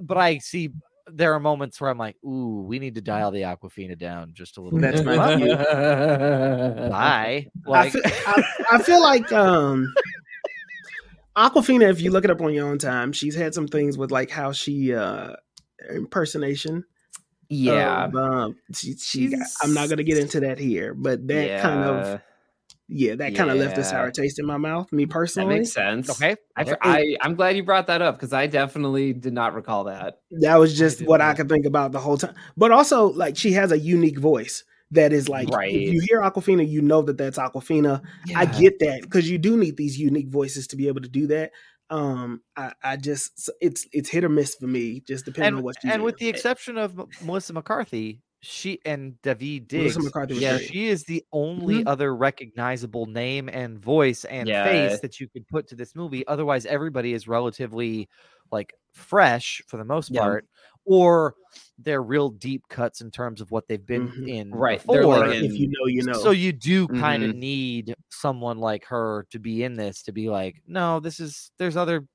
but I see there are moments where I'm like, ooh, we need to dial the Awkwafina down just a little That's bit. my Well, view. [LAUGHS] Bye. I feel, I, I feel like um Awkwafina, if you look it up on your own time, she's had some things with like how she uh impersonation. Yeah. of, um, she, she She's- I'm not gonna get into that here, but that kind of Yeah, yeah, that kind of left a sour taste in my mouth. Me personally, that personally, makes sense. okay. I, I I'm glad you brought that up because I definitely did not recall that. that was just did what I could think about the whole time. But also, like, she has a unique voice that is like, Right. if you hear Awkwafina, you know that that's Awkwafina. I get that because you do need these unique voices to be able to do that. Um, I, I just it's it's hit or miss for me, just depending and, on what she's and with the exception of M- Melissa McCarthy, she and Daveed Diggs, Melissa McCarthy yeah, great. she is the only other recognizable name and voice and Yeah. face that you could put to this movie. Otherwise, everybody is relatively like fresh for the most Yeah. part, or they're real deep cuts in terms of what they've been Mhm. in. Right, they're before. like in- if you know, you know. So you do kind of need someone like her to be in this to be like, no, this is there's other.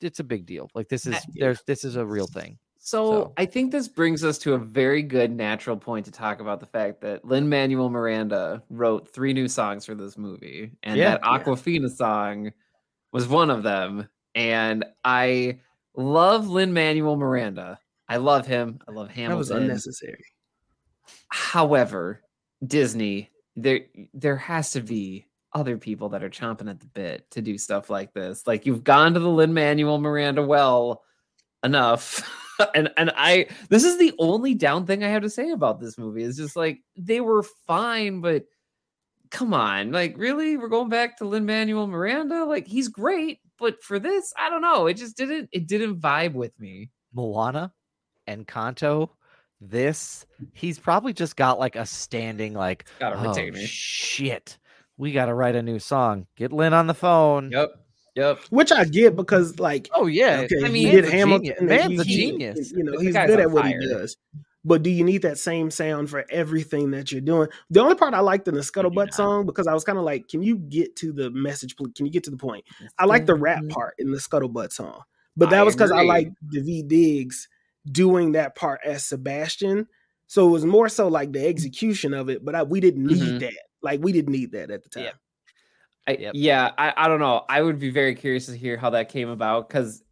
It's a big deal. Like this is yeah. there's this is a real thing. So, So- I think this brings us to a very good natural point to talk about the fact that Lin Manuel Miranda wrote three new songs for this movie, and Yeah. that Yeah. Awkwafina song was one of them. And I love Lin Manuel Miranda. I love him. I love Hamilton. that was unnecessary. However, Disney, there there has to be other people that are chomping at the bit to do stuff like this. Like you've gone to the Lin Manuel Miranda well enough. [LAUGHS] and and I this is the only down thing I have to say about this movie. Is just like they were fine, but come on, like really? We're going back to Lin Manuel Miranda? Like he's great, but for this, I don't know. It just didn't it didn't vibe with me. Moana and Encanto, this he's probably just got like a standing like oh, shit. We gotta write a new song. Get Lin on the phone. Yep. Yep. Which I get because, like, Oh yeah. okay, I you mean, get Hamilton. Hamilton. and Man's a he- genius. You know, he's good on at what fire. he does. But do you need that same sound for everything that you're doing? The only part I liked in the Scuttlebutt song because I was kind of like, can you get to the message? pl- Can you get to the point? I like the rap part in the Scuttlebutt song, but that I was because I agree. like Daveed Diggs doing that part as Sebastian. So it was more so like the execution of it, but I, we didn't need Mhm. that. Like we didn't need that at the time. Yeah. I, Yep. Yeah, I, I don't know. I would be very curious to hear how that came about because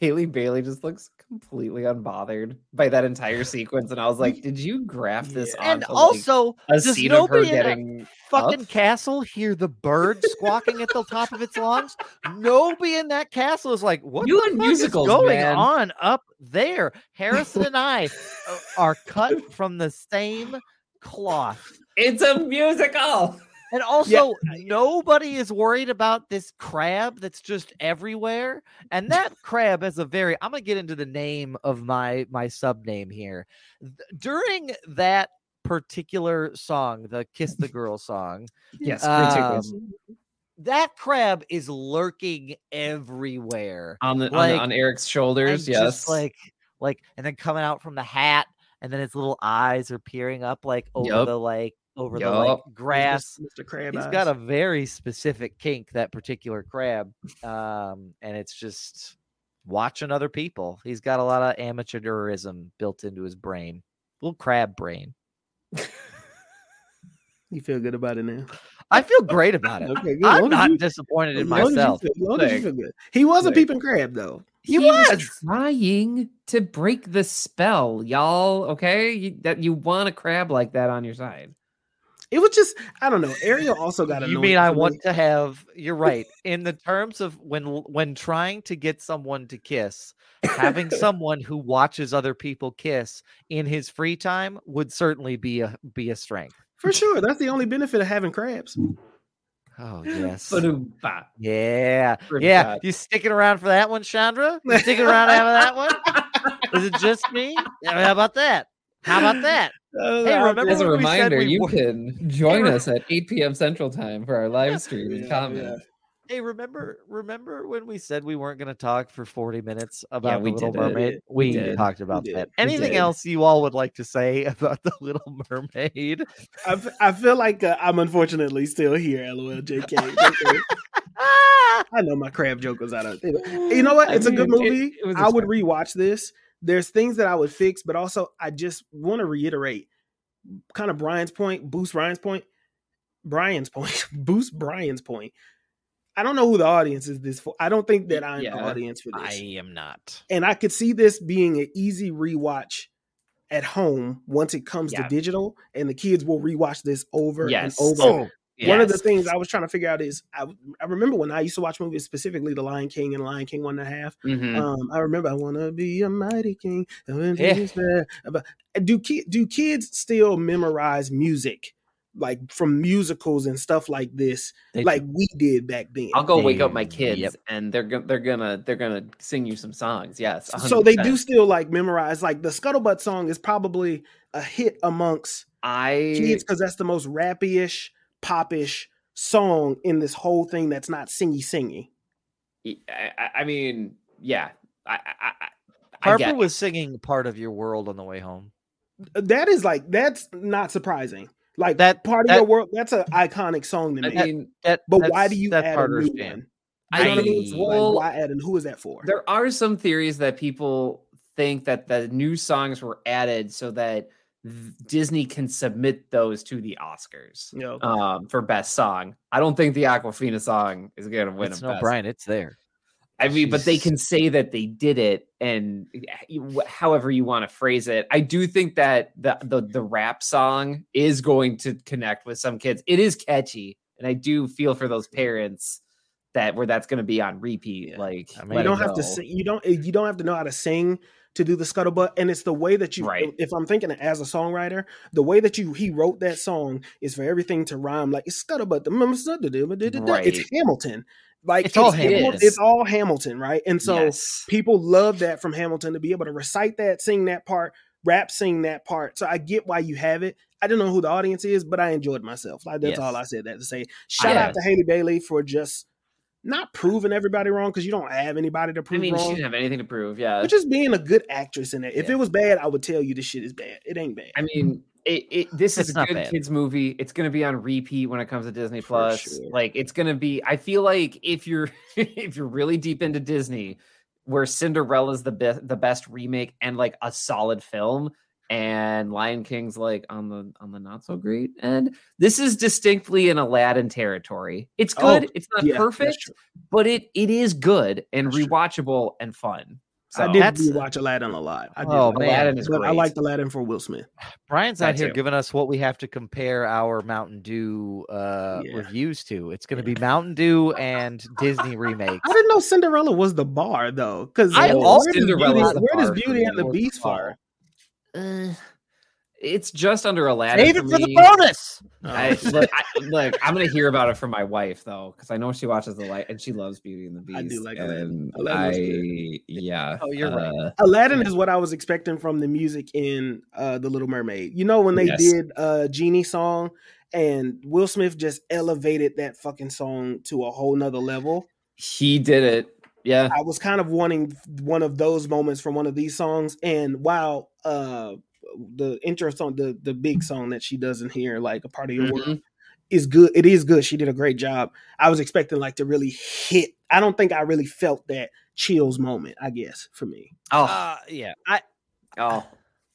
Halle Bailey just looks completely unbothered by that entire [LAUGHS] sequence, and I was like, "Did you graph this?" And onto, like, also, a does scene of her nobody in fucking up? castle hear the bird squawking at the top of its lungs? Nobody in that castle is like, what You the musicals, is going man." on up there? Harrison and I uh, are cut [LAUGHS] from the same cloth. It's a musical. And also, nobody is worried about this crab that's just everywhere. And that crab has a very I'm gonna get into the name of my my sub name here. During that particular song, the Kiss the [LAUGHS] Girl song, Yes, Um, that crab is lurking everywhere. on the like, on, on Eric's shoulders. Yes, just like like and then coming out from the hat, and then his little eyes are peering up like over Yup. the like over the like grass. Mr. Crab. He's Eyes. got a very specific kink, that particular crab. Um, and it's just watching other people. He's got a lot of amateurism built into his brain. Little crab brain. [LAUGHS] You feel good about it now. I feel great about it. Okay, good. I'm Long not you- disappointed in as you myself. feel- as long as you Like- feel good. He was a peeping crab though. He was was. trying to break the spell, y'all. Okay, you, that you want a crab like that on your side. It was just I don't know. Ariel also got You mean I me. want to have? You're right. In the terms of when when trying to get someone to kiss, having [LAUGHS] someone who watches other people kiss in his free time would certainly be a be a strength. for sure. That's the only benefit of having crabs. Oh [LAUGHS] yes, yeah, yeah. You sticking around for that one, Chandra? You sticking around having that one? Is it just me? [LAUGHS] How about that? How about that? [LAUGHS] Hey, remember As a when we reminder, we you were- can [LAUGHS] [LAUGHS] join re- us at 8 p.m. Central Time for our live stream and Yeah, comment. Hey, remember remember when we said we weren't going to talk for 40 minutes about we the Little did it. Mermaid? We We, talked about did. that. Anything else you all would like to say about the Little Mermaid? I, f- I feel like uh, I'm unfortunately still here. LOL, JK. JK. I know my crab joke was out of. You know what? I It's a good mean, it- movie. it was I would expected. rewatch this. There's things that I would fix, but also I just want to reiterate, kind of Bryan's point, boost Bryan's point, Bryan's point, [LAUGHS] boost Bryan's point. I don't know who the audience is this for. I don't think that I'm the audience for this. I am not. and I could see this being an easy rewatch at home once it comes Yeah. to digital, and the kids will rewatch this over Yes. and over. Oh, One of the things I was trying to figure out is I, I remember when I used to watch movies, specifically The Lion King and Lion King One and a Half. Mhm. Um, I remember I want to be a mighty king. Yeah. But do ki- do kids still memorize music like from musicals and stuff like this, They like we did back then? I'll go wake up my Yep. kids, and they're gonna they're gonna they're gonna sing you some songs. Yes, so they do still like memorize. Like the Scuttlebutt song is probably a hit amongst I kids because that's the most rappy-ish, pop-ish song in this whole thing that's not singy singy. I, I- I mean, yeah, I, I, I, I Harper get was singing part of your world on the way home. That is like that's not surprising. Like That- that part of that- your world, that's an iconic song to I me. mean, That, but why do you that's add a new jam. one? I You know what I mean? So, like, well, why add and who is that for? there are some theories that people think that the new songs were added so that v- Disney can submit those to the Oscars You know, um, for best song. I don't think the Awkwafina song is going to win It's a no best. Bryan. It's there. I mean, but they can say that they did it, and however you want to phrase it, I do think that the, the the rap song is going to connect with some kids. It is catchy, and I do feel for those parents that where that's going to be on repeat. Yeah. Like, I mean, you don't have to sing. You don't. You don't have to know how to sing to do the scuttlebutt, and it's the way that you. Right. If I'm thinking as a songwriter, the way that you he wrote that song is for everything to rhyme like it's scuttlebutt. The it's Hamilton. Like It's all Hamil- Hamilton. It's all Hamilton, right? And so Yes. people love that from Hamilton to be able to recite that, sing that part, rap, sing that part. So I get why you have it. I don't know who the audience is, but I enjoyed myself. Like that's Yes. all I said that to say. Shout out Yes. to Halle Bailey for just not proving everybody wrong because you don't have anybody to prove. I prove mean, she didn't have anything to prove. Yeah. But just being a good actress in it. If Yeah. it was bad, I would tell you this shit is bad. It ain't bad. I mean, it, it this is a good bad. kids movie. It's going to be on repeat when it comes to Disney For Plus. sure. Like it's going to be. I feel like if you're [LAUGHS] if you're really deep into Disney, where Cinderella's the best the best remake and like a solid film, and Lion King's like on the on the not so great end. This is distinctly in Aladdin territory. It's Oh, good. it's not yeah, perfect, but it it is good and That's true. rewatchable and fun. So I did That's- rewatch Aladdin a lot. I did. Oh, like man. Aladdin is But I great. liked Aladdin for Will Smith. Bryan's out here too. giving us what we have to compare our Mountain Dew uh, Yeah. reviews to. It's going to be Mountain Dew and Disney remakes. I didn't know Cinderella was the bar though, because I where, also- does Beauty, the where does bar for Beauty and the Beast fall? Uh, it's just under Aladdin. Save it for the me. bonus. I, look, I, look, I'm gonna hear about it from my wife though, because I know she watches the light and she loves Beauty and the Beast. I do like Aladdin. Aladdin I, yeah. Oh, you're right. uh, Aladdin is what I was expecting from the music in uh, the Little Mermaid. You know when they Yes. did uh, Genie song and Will Smith just elevated that fucking song to a whole nother level. He did it. Yeah. I was kind of wanting one of those moments from one of these songs. And while uh, the intro song, the the big song that she does in here, like a part of your world, Mhm. is good. It is good. She did a great job. I was expecting like to really hit. I don't think I really felt that chills moment. I guess for me. Oh, Uh, yeah, I oh,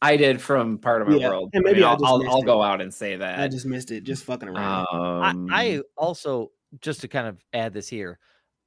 I did from part of my Yeah, world. and maybe I I will I'll, I'll go out and say that. I just missed it. Just fucking around. um, I, I also just to kind of add this here.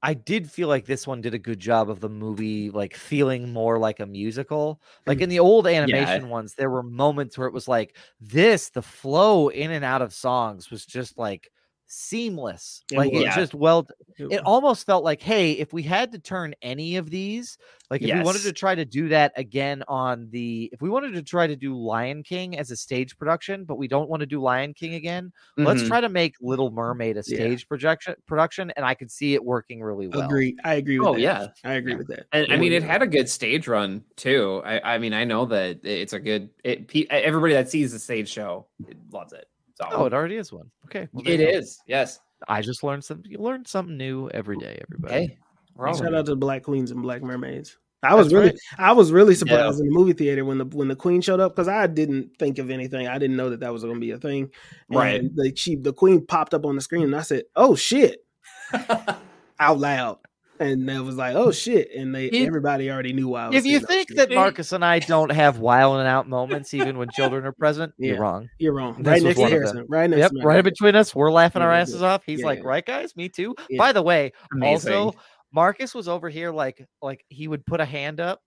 I did feel like this one did a good job of the movie, like feeling more like a musical. Like in mm. the old animation ones, there were moments where it was like this, the flow in and out of songs was just like seamless. It like it just well, It it almost felt like, hey, if we had to turn any of these, like if we wanted to try to do that again on the, if we wanted to try to do Lion King as a stage production, but we don't want to do Lion King again, let's mhm. try to make Little Mermaid a Yeah. stage projection production, and I could see it working really well. agree. I agree with Oh that. yeah. I agree Yeah. with that. And I mean, it had a good stage run too. I, I mean, I know that it's a good. It, everybody that sees the stage show it loves it. So Oh, it already is one. Okay, well, there it you go. Yes. I just learned something. You learn something new every day, everybody. Hey, we're all Shout out to the Black Queens and Black Mermaids. I was That's really, right. I was really surprised in the movie theater when the when the Queen showed up because I didn't think of anything. I didn't know that that was going to be a thing. Right. The she, the Queen popped up on the screen, and I said, "Oh shit!" [LAUGHS] out loud, and I was like, "Oh shit!" And they If- everybody already knew why. I was If you "Oh, think shit." that Hey. Marcus and I don't have wild and out moments, [LAUGHS] even when children are present, Yeah. you're wrong. you're wrong, this right was next to one of them. Harrison, right next Yep, to right in between us, we're laughing our Yeah, yeah, asses off. He's yeah, like, yeah. "Right, guys, me too." Yeah. By the way, Amazing. also Marcus was over here like like he would put a hand up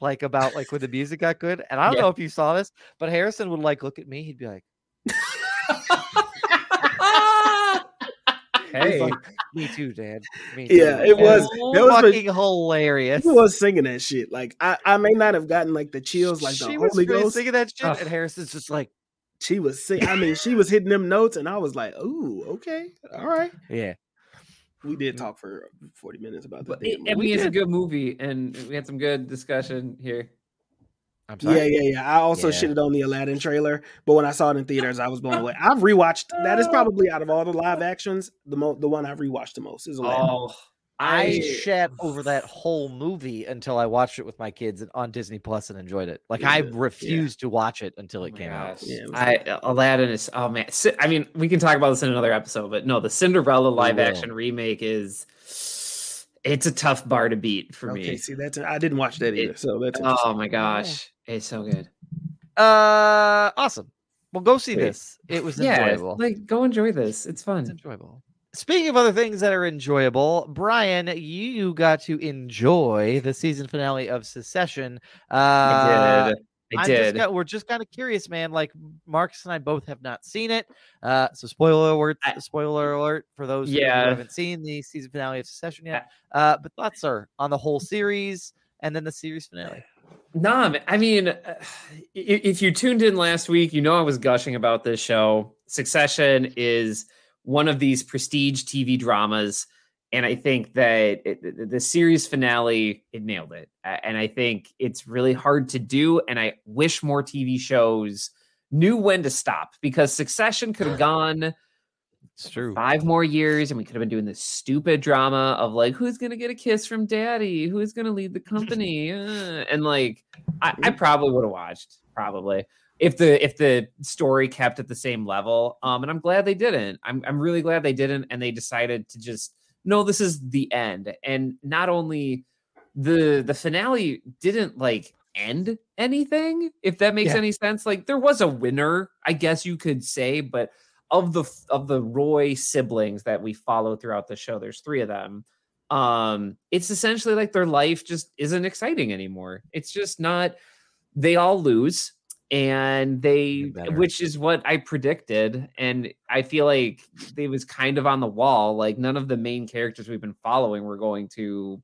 like about like when the music got good. And I don't Yeah. know if you saw this, but Harrison would like look at me, he'd be like, he's [LAUGHS] hey, like, [LAUGHS] me too, Dad. Me too. Yeah, it was- And that was for- fucking hilarious. He was singing that shit. Like I, I may not have gotten like the chills, like the was Holy really Ghost. singing that shit, Ugh. and Harrison's just like, She was sing. I mean, she was hitting them notes, and I was like, "Ooh, okay, all right." yeah. We did mm. talk for forty minutes about but that. it, I we mean, it's a good movie, and we had some good discussion here. I'm sorry. Yeah, yeah, yeah. I also Yeah. shitted on the Aladdin trailer, but when I saw it in theaters, I was blown away. I've rewatched. That is oh. probably out of all the live actions, the mo- the one I've rewatched the most is Aladdin. Oh, I I shat over that whole movie until I watched it with my kids on Disney Plus and enjoyed it. Like Yeah, I yeah. refused to watch it until Oh it my came out. Yeah, it was I Aladdin is oh man. I mean, we can talk about this in another episode, but no, the Cinderella live will. action remake is it's a tough bar to beat for okay, me. see that's I didn't watch that either, It- so that's Oh my gosh, it's so good. Uh, awesome. Well, go see Sweet. this. It was Yeah, enjoyable. like go enjoy this. It's It's fun. enjoyable. Speaking of other things that are enjoyable, Bryan, you got to enjoy the season finale of Succession. Uh, I did. I did. Just we're just kind of curious, man. Like Marcus and I both have not seen it. Uh, so spoiler alert! I- spoiler alert for those who Yeah. haven't seen the season finale of Succession yet. Uh, but thoughts, are on the whole series and then the series finale. Nah, I mean, uh, if you tuned in last week, you know I was gushing about this show. Succession is one of these prestige TV dramas, and I think that it, the- the series finale it nailed it. And I think it's really hard to do, and I wish more TV shows knew when to stop because Succession could have [CLEARS THROAT] gone It's true. five more years and we could have been doing this stupid drama of like who's gonna get a kiss from daddy? Who's gonna lead the company? Uh, and like i, I probably would have watched probably if the if the story kept at the same level. Um and i'm glad they didn't. I'm, I'm really glad they didn't and they decided to just no this is the end. And not only the the finale didn't like end anything if that makes Yeah. any sense. Like there was a winner i guess you could say but of the of the Roy siblings that we follow throughout the show, there's three of them. Um, it's essentially like their life just isn't exciting anymore. It's just not. They all lose, and they, which is what I predicted, and I feel like they was kind of on the wall. Like none of the main characters we've been following were going to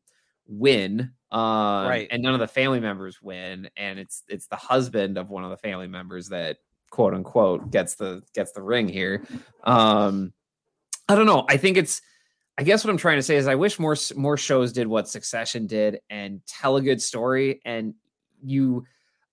win, um, Right. And none of the family members win, and it's it's the husband of one of the family members that quote unquote gets the gets the ring here. Um I don't know. I think it's I guess what I'm trying to say is I wish more more shows did what Succession did and tell a good story and you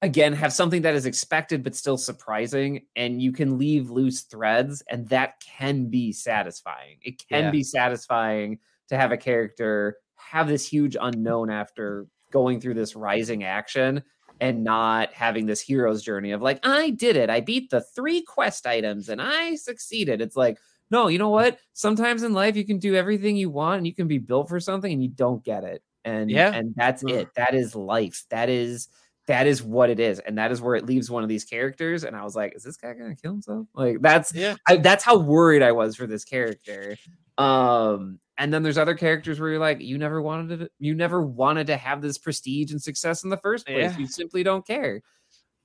again have something that is expected but still surprising and you can leave loose threads and that can be satisfying. It can Yeah. be satisfying to have a character have this huge unknown after going through this rising action and not having this hero's journey of like I did it. I beat the three quest items and I succeeded. It's like no, you know what? Sometimes in life you can do everything you want and you can be built for something and you don't get it. And Yeah. and that's Mm. it. That is life. That is that is what it is. And that is where it leaves one of these characters. And I was like, is this guy gonna kill himself? Like that's Yeah. I, that's how worried I was for this character. Um, and then there's other characters where you're like, you never wanted to, you never wanted to have this prestige and success in the first place. Yeah. You simply don't care.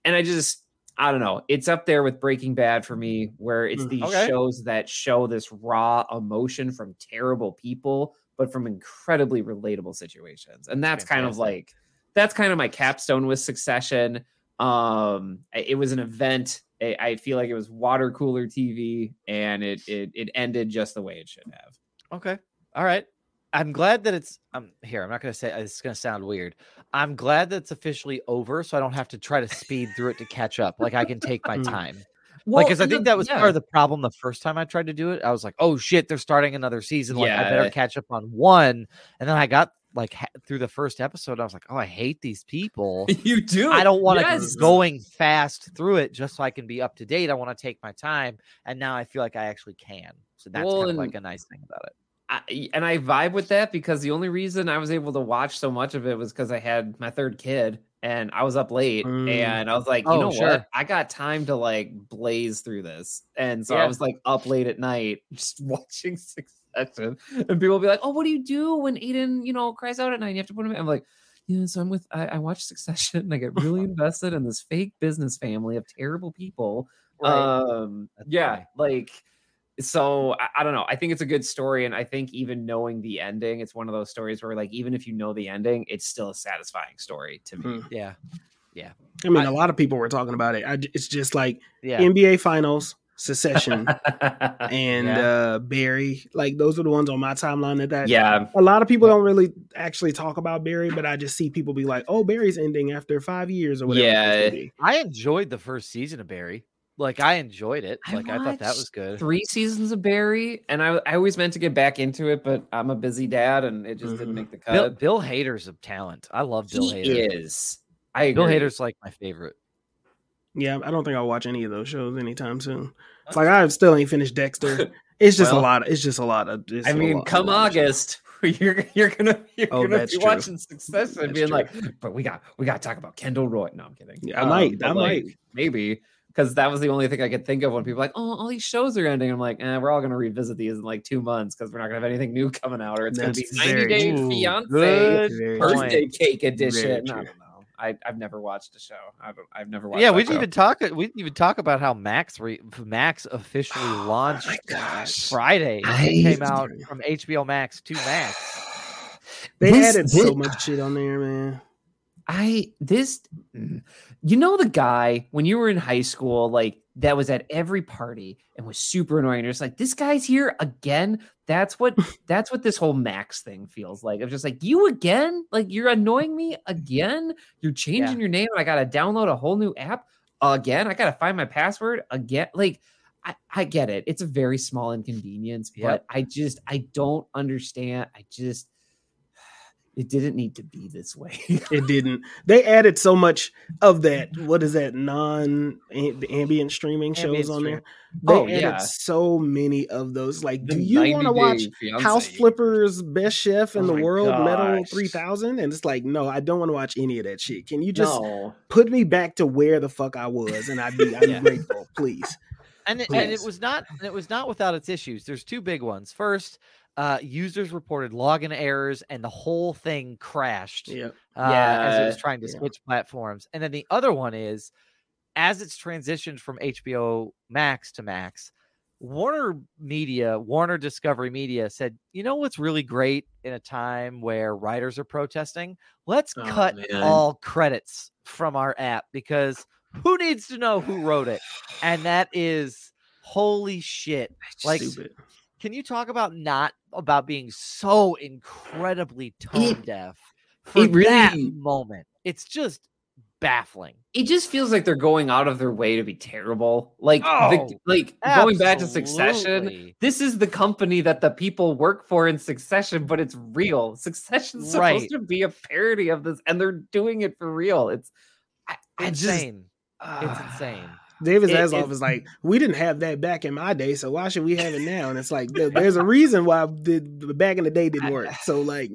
And I just, I don't know. It's up there with Breaking Bad for me, where it's Mm, these okay. shows that show this raw emotion from terrible people, but from incredibly relatable situations. And that's kind of like that's kind of my capstone with Succession. Um, it was an event. I, I feel like it was water cooler TV, and it it it ended just the way it should have. Okay. All right. I'm glad that it's um here. I'm not gonna say it's gonna sound weird. I'm glad that it's officially over, so I don't have to try to speed through it to catch up. Like I can take my [LAUGHS] Mm. time. like, because I think the- that was yeah. part of the problem the first time I tried to do it. I was like, oh shit, they're starting another season. Like I better Yeah. catch up on one. And then I got like ha- through the first episode. I was like, oh, I hate these people. [LAUGHS] you do. I don't want to Yes. going fast through it just so I can be up to date. I want to take my time. And now I feel like I actually can. So that's Well, kind of like a nice thing about it. I, and I vibe with that because the only reason I was able to watch so much of it was because I had my third kid and I was up late Mm. and I was like, you Oh, know sure. what? I got time to like blaze through this. And so I was like up late at night [LAUGHS] just watching [LAUGHS] Succession. And people will be like, oh, what do you do when Aiden, you know, cries out at night? and You have to put him in. I'm like, yeah, so I'm with, I, I watch Succession and I get really [LAUGHS] invested in this fake business family of terrible people. Um, That's yeah, funny. like so I, I don't know. I think it's a good story, and I think even knowing the ending, it's one of those stories where like even if you know the ending, it's still a satisfying story to me. Mm. Yeah. I mean, I- a lot of people were talking about it. I, j- it's just like Yeah. NBA Finals, Succession, [LAUGHS] and Yeah. uh Barry. Like those are the ones on my timeline that that. yeah, A lot of people don't really actually talk about Barry, but I just see people be like, "Oh, Barry's ending after five years or whatever." Yeah. I enjoyed the first season of Barry. Like I enjoyed it. I Like I, thought that was good. three seasons of Barry, and I I always meant to get back into it, but I'm a busy dad, and it just didn't Mhm. make the Bill, cut. Bill Hader's a talent. I love Bill he Hader. is. I agree. Bill Hader's like my favorite. Yeah, I don't think I'll watch any of those shows anytime soon. It's like I still ain't finished Dexter. [LAUGHS] It's just Well, a lot. Of, It's just a lot of. I mean, lot- come lot of shows. August, [LAUGHS] you're you're gonna you're Oh, gonna be true. watching Success and That's being true. like, but we got we got to talk about Kendall Roy. No, I'm kidding. Yeah, I might, but, I like, might. maybe because that was the only thing I could think of when people like, oh, all these shows are ending. I'm like, eh, we're all gonna revisit these in like two months because we're not gonna have anything new coming out, or it's gonna be 90 Day. Fiance birthday cake edition. I true. don't know. I, I've never watched a show. I don't, I've never watched. Yeah, we didn't show. even talk. Uh, we didn't even talk about how Max re, Max officially Oh launched gosh. Friday. I- it came out [LAUGHS] from HBO Max to Max. They This- added this- so much shit on there, man. I this mm, you know the guy when you were in high school like that was at every party and was super annoying. You're just like this guy's here again. That's what [LAUGHS] that's what this whole Max thing feels like. I'm just like you again. Like you're annoying me again. You're changing your name. And I gotta download a whole new app again. I gotta find my password again. Like I, I get it. It's a very small inconvenience, but Yep. I just I don't understand. I just it didn't need to be this way. It [LAUGHS] didn't. They added so much of that. What is that? Non ambient streaming shows Ambient on stream. there. Oh, they Oh, added yeah. so many of those. Like, The do you want to watch Fiancé. House Flippers Best Chef in Oh the my World Metal 3000? And it's like, no, I don't want to watch any of that shit. Can you just no. put me back to where the fuck I was? And I'd be, I'd be Yeah. grateful, please. and it, and it was not and it was not without its issues. There's two big ones. First, uh, users reported login errors and the whole thing crashed Yeah. uh, as it was trying to yeah. switch platforms. And then the other one is as it's transitioned from HBO Max to Max, Warner Media, Warner Discovery Media said, you know what's really great in a time where writers are protesting? Let's Oh, cut man. all credits from our app because who needs to know who wrote it? And that is holy shit. Like, Stupid. Can you talk about not about being so incredibly tone deaf for it that moment? It's just baffling. It just feels like they're going out of their way to be terrible. Like Oh, the, like going back to Succession, this is the company that the people work for in Succession, but it's real. Succession's supposed Right. to be a parody of this, and they're doing it for real. It's I, I just insane. ah. it's insane. David It- Zaslav it- is like, we didn't have that back in my day, so why should we have it now? And it's like, there's a reason why the, the back in the day didn't work. So [SIGHS] like,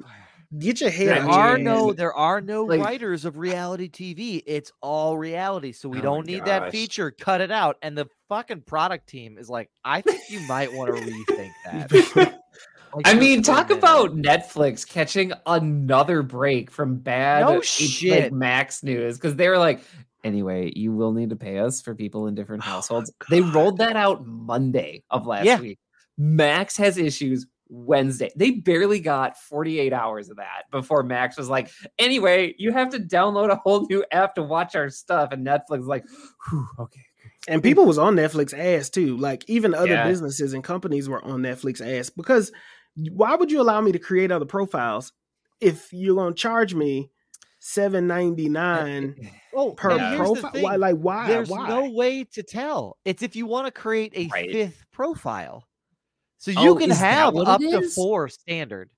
get your head There out are ass. no there are no Like- writers of reality TV. It's all reality. So we Oh don't need that feature. Cut it out. And the fucking product team is like, I think you might want to rethink that. [LAUGHS] Like, I mean, talk minute. about Netflix catching another break from bad No H- like, shit. Max news because they were like, anyway, you will need to pay us for people in different Oh households. They rolled that out Monday of last Yeah. week. Max has issues Wednesday. They barely got 48 hours of that before Max was like, anyway, you have to download a whole new app to watch our stuff. And Netflix like, okay. And people was on Netflix ass too. Like even other Yeah. businesses and companies were on Netflix ass because why would you allow me to create other profiles if you're gonna charge me seven ninety nine Oh, per and profile? Why? Like why? There's why? no way to tell. It's if you want to create a Right. fifth profile. So you Oh, can have up to four standard.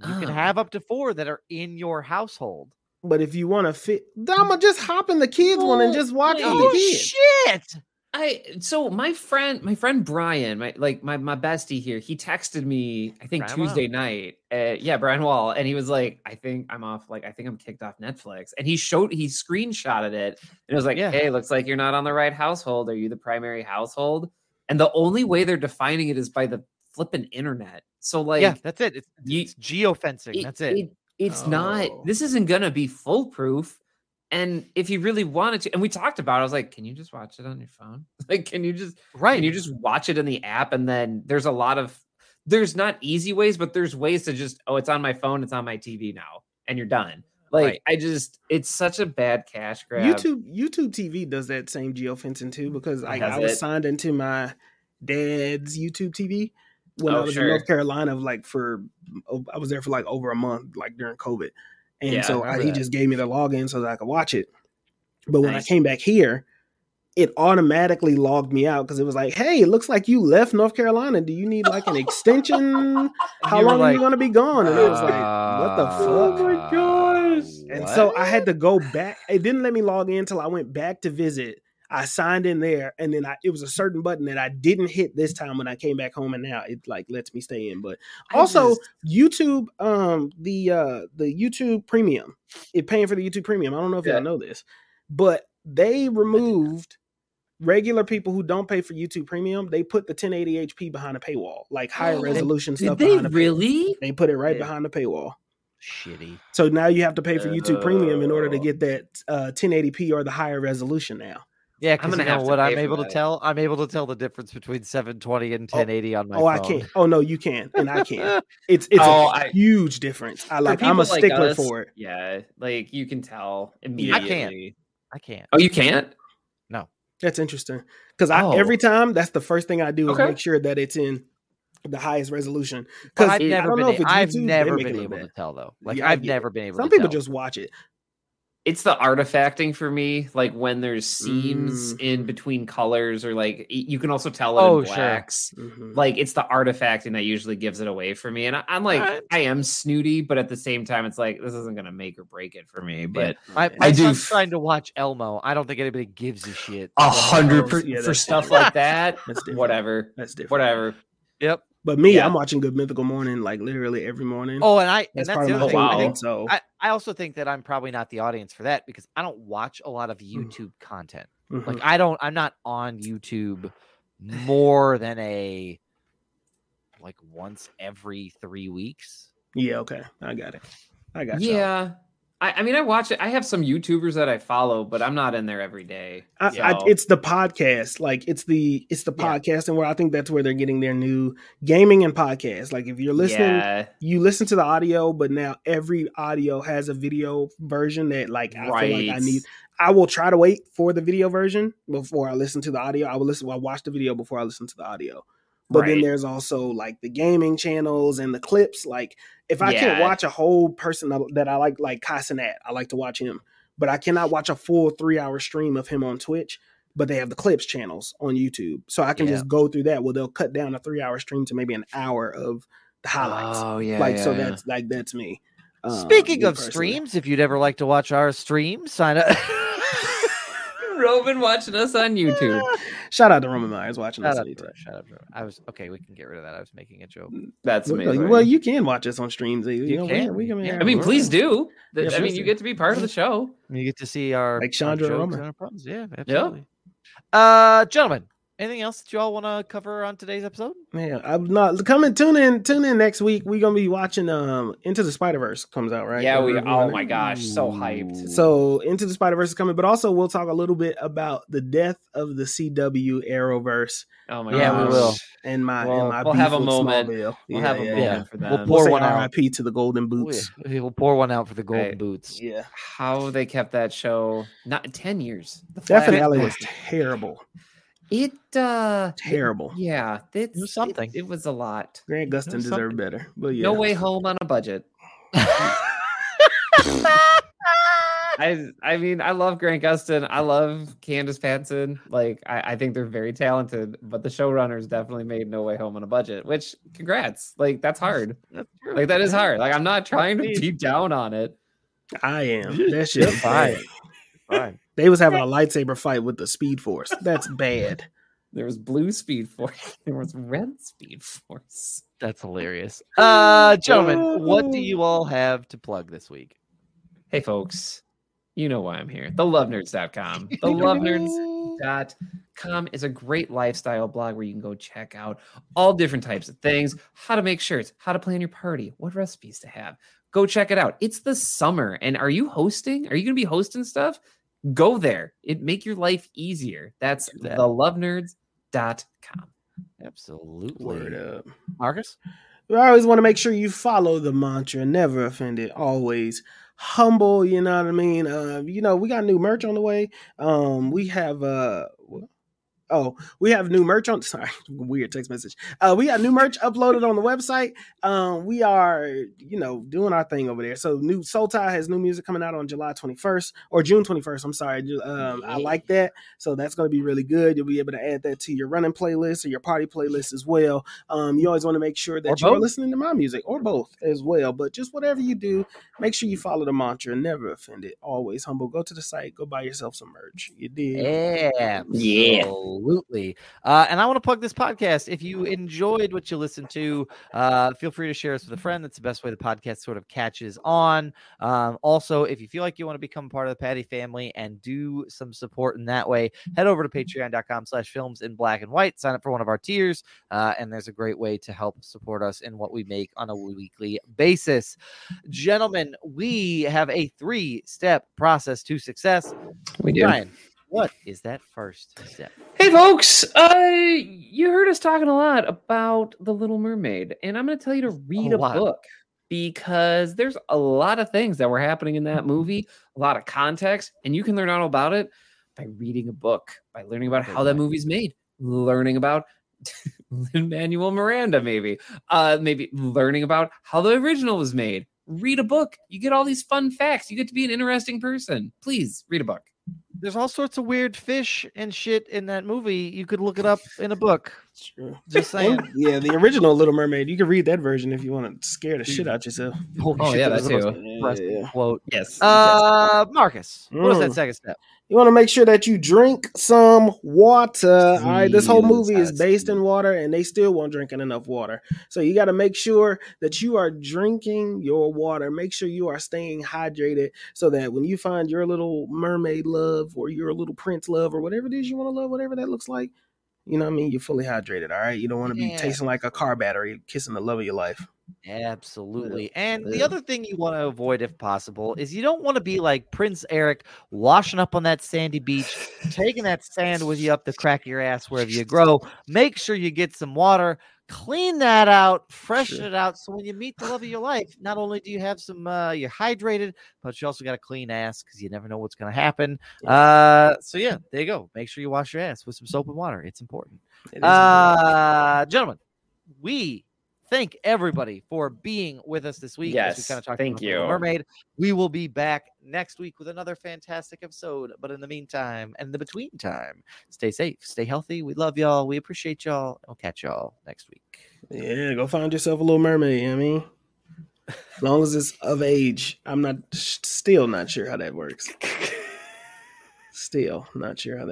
You can Ah. have up to four that are in your household. But if you want to fit, I'ma just hop in the kids one and just watch like- with Oh the kids. shit! I so my friend, my friend Brian, my like my my bestie here, he texted me, I think Brian Wall. Tuesday night. Uh, yeah, Brian Wall, and he was like, I think I'm off, like I think I'm kicked off Netflix. And he showed he screenshotted it and it was like, Yeah. Hey, looks like you're not on the right household. Are you the primary household? And the only way they're defining it is by the flipping internet. So like yeah, that's it. It's, you- it's geofencing. that's it. it's Oh. not. This isn't gonna be foolproof. And if you really wanted to, and we talked about, it, I was like, can you just watch it on your phone? [LAUGHS] Like, can you just right. can you just watch it in the app? And then there's a lot of there's not easy ways, but there's ways to just oh, it's on my phone, it's on my TV now, and you're done. Like Right. I just it's such a bad cash grab. YouTube YouTube TV does that same geofencing too mm, because like I was it? signed into my dad's YouTube TV when oh, I Oh, was sure. in North Carolina like for oh, I was there for like over a month like during COVID. And Yeah, so I, remember he just gave me the login so that I could watch it. But when Nice. I came back here, it automatically logged me out because it was like, "Hey, it looks like you left North Carolina. Do you need like an extension? [LAUGHS] How you were long are you going to be gone?" And it was like, "What the fuck?" Oh my gosh. And so I had to go back. It didn't let me log in until I went back to visit. I signed in there, and then I, it was a certain button that I didn't hit this time when I came back home, and now it like lets me stay in. But also just- YouTube, um, the uh the YouTube Premium, it paying for the YouTube Premium. I don't know if Yeah. y'all know this, but they removed regular people who don't pay for YouTube Premium. They put the 1080p behind a paywall, like higher Did- resolution did stuff. they behind the paywall. really? They put it right Yeah. behind the paywall. shitty. So now you have to pay for YouTube Premium in order to Oh. get that uh, 1080p or the higher resolution now. Yeah, I'm because gonna you know what I'm able to that. tell. I'm able to tell the difference between 720 and Oh, 1080 on my oh, phone. oh, phone. I can't. Oh no, you can, and I can't. [LAUGHS] It's it's Oh, a I- huge difference. I For like. I'm a like stickler us, for it. Yeah, like you can tell immediately. I immediately. can't. I can't. Oh, you can't? No, that's interesting because I Oh. every time that's the first thing I do is Okay. make sure that it's in the highest resolution. Because I've never don't been. know if a- it's I've YouTube, never been able bad. to tell though. Like Yeah, I I've get never been able. To. Some people tell. just watch it. It's the artifacting for me. Like when there's seams Mm. in between colors, or like you can also tell it Oh, in sure. blacks. Mhm. Like it's the artifacting that usually gives it away for me. And I, I'm like, Alright. I am snooty, but at the same time, it's like this isn't gonna make or break it for me. But My, Yeah. my I do son's f- trying to watch Elmo. I don't think anybody gives a shit. a hundred per- Yeah, for stuff like that, That's whatever, That's different. whatever. Yep. But me, Yeah. I'm watching Good Mythical Morning like literally every morning. Oh, and I and that's that's part the of other my thing. Oh, I wow. think So I, I also think that I'm probably not the audience for that because I don't watch a lot of Mm. YouTube content. mhm. Like I don't I'm not on YouTube more than a like once every three weeks. yeah, okay, I got it. I got you. Yeah. I, I mean, I watch it. I have some YouTubers that I follow, but I'm not in there every day. I, I, it's the podcast, like it's the it's the Yeah. podcast, and where I think that's where they're getting their new gaming and podcast. Like if you're listening, Yeah, you listen to the audio, but now every audio has a video version that like I feel like I need. I will try to wait for the video version before I listen to the audio. I will listen. I watch the video before I listen to the audio. But then there's also like the gaming channels and the clips. Like if I can't watch a whole person that I like, like Casanat, I like to watch him. But I cannot watch a full three hour stream of him on Twitch. But they have the clips channels on YouTube, so I can Yeah. just go through that. Well, they'll cut down a three hour stream to maybe an hour of the highlights Oh yeah. like so yeah, yeah. that's like that's me Um, Speaking of personally. streams, if you'd ever like to watch our stream, sign up. [LAUGHS] Roman watching us on YouTube. [LAUGHS] shout out to roman myers watching Shout us out on to YouTube. Shut up. Ro- I was okay. We can get rid of that. I was making a joke. That's well, amazing. well, you can watch us on streams you, You know, can. we, we can Yeah. I mean, we're- please do. Yeah, I mean, please you get to be part of the show. You get to see our Like Chandra Roman. and our problems. Yeah, absolutely. Uh, gentlemen, anything else that you all want to cover on today's episode? man i'm not coming tune in tune in next week we're gonna be watching um into the spider-verse comes out right Yeah, we. Oh my gosh, so hyped. so into the spider-verse is coming but also we'll talk a little bit about the death of the cw arrowverse Oh my Yeah, we will. and my Well, and my we'll have a moment. Smallville. We'll have a yeah, moment yeah. for that. We'll pour We'll one out. RIP to the golden boots. We, boots will pour one out for the golden Right. boots. yeah How they kept that show not ten years. The finale was terrible It uh terrible Yeah, it's, was something. It, it was a lot. grant gustin deserved something. better but yeah No way home on a budget. [LAUGHS] I I mean I love Grant Gustin. I love Candice Patton. Like I, I think they're very talented, but the showrunners definitely made No Way Home on a budget. Which congrats. Like that's hard. That's true. Like that is hard. Like I'm not trying to be down on it. I am. [LAUGHS] That shit Fine. Fine. They was having a lightsaber fight with the Speed Force. That's [LAUGHS] bad. There was blue speed force. [LAUGHS] There was red speed force. That's hilarious. [LAUGHS] Uh, gentlemen, what do you all have to plug this week? Hey folks, you know why I'm here. TheLoveNerds.com. TheLoveNerds.com is a great lifestyle blog where you can go check out all different types of things, how to make shirts, how to plan your party, what recipes to have. Go check it out. It's the summer. And are you hosting? Are you going to be hosting stuff? Go there. It make your life easier. That's Do that. thelovenerds.com. Absolutely. Word up. Marcus? We always want to make sure you follow the mantra, never offended, always humble. You know what I mean? Uh, you know, we got new merch on the way. Um, we have uh what? Oh, we have new merch on. [LAUGHS] Sorry, weird text message. Uh, we got new merch uploaded on the website. Um, we are, you know, doing our thing over there. So, new Soul Tie has new music coming out on July 21st or June 21st. I'm sorry. Um, I like that. So that's going to be really good. You'll be able to add that to your running playlist or your party playlist as well. Um, you always want to make sure that you're listening to my music or both as well. But just whatever you do, make sure you follow the mantra. Never offended, always humble. Go to the site. Go buy yourself some merch. You did. Yeah, yeah, absolutely. Uh, and I want to plug this podcast. If you enjoyed what you listened to, uh, feel free to share us with a friend. That's the best way the podcast sort of catches on. Um, also, if you feel like you want to become part of the Patty family and do some support in that way, head over to patreon.com slash films in black and white. Sign up for one of our tiers. Uh, and there's a great way to help support us in what we make on a weekly basis. Gentlemen, we have a three step process to success. We do. Bryan, what is that first step? Hey, folks. Uh, you heard us talking a lot about The Little Mermaid, and I'm going to tell you to read A a, book because there's a lot of things that were happening in that movie, a lot of context, and you can learn all about it by reading a book, by learning about how that movie's made, learning about [LAUGHS] Lin Manuel Miranda, maybe, uh, maybe learning about how the original was made, read a book. You get all these fun facts. You get to be an interesting person. Please read a book. There's all sorts of weird fish and shit in that movie. You could look it up [LAUGHS] in a book. Sure. Just [LAUGHS] saying. And, yeah, the original Little Mermaid. You can read that version if you want to scare the shit out yourself. Holy Oh, shit, yeah, that was that too. Yeah, yeah. quote. Yes. Uh, Marcus, what was that Mm. second step? You want to make sure that you drink some water. All right, this whole movie is based in water, and they still won't drinking enough water. So you got to make sure that you are drinking your water. Make sure you are staying hydrated, so that when you find your little mermaid love or your little prince love or whatever it is you want to love, whatever that looks like, you know what I mean. You're fully hydrated. All right, you don't want to Yeah. be tasting like a car battery, kissing the love of your life. Absolutely. And the other thing you want to avoid, if possible, is you don't want to be like Prince Eric washing up on that sandy beach, taking that sand with you up the crack of your ass wherever you grow. Make sure you get some water, clean that out, freshen Sure. it out. So when you meet the love of your life, not only do you have some, uh, you're hydrated, but you also got a clean ass because you never know what's going to happen. Uh, so yeah, there you go. Make sure you wash your ass with some soap and water. It's important. It is important. Uh, gentlemen, we thank everybody for being with us this week. as we Yes, kind of talked thank about you. Mermaid. We will be back next week with another fantastic episode. But in the meantime, and the between time, stay safe, stay healthy. We love y'all. We appreciate y'all. We'll catch y'all next week. Yeah, go find yourself a little mermaid. You know what I mean, as long as it's of age, I'm not still not sure how that works. [LAUGHS] Still not sure how that.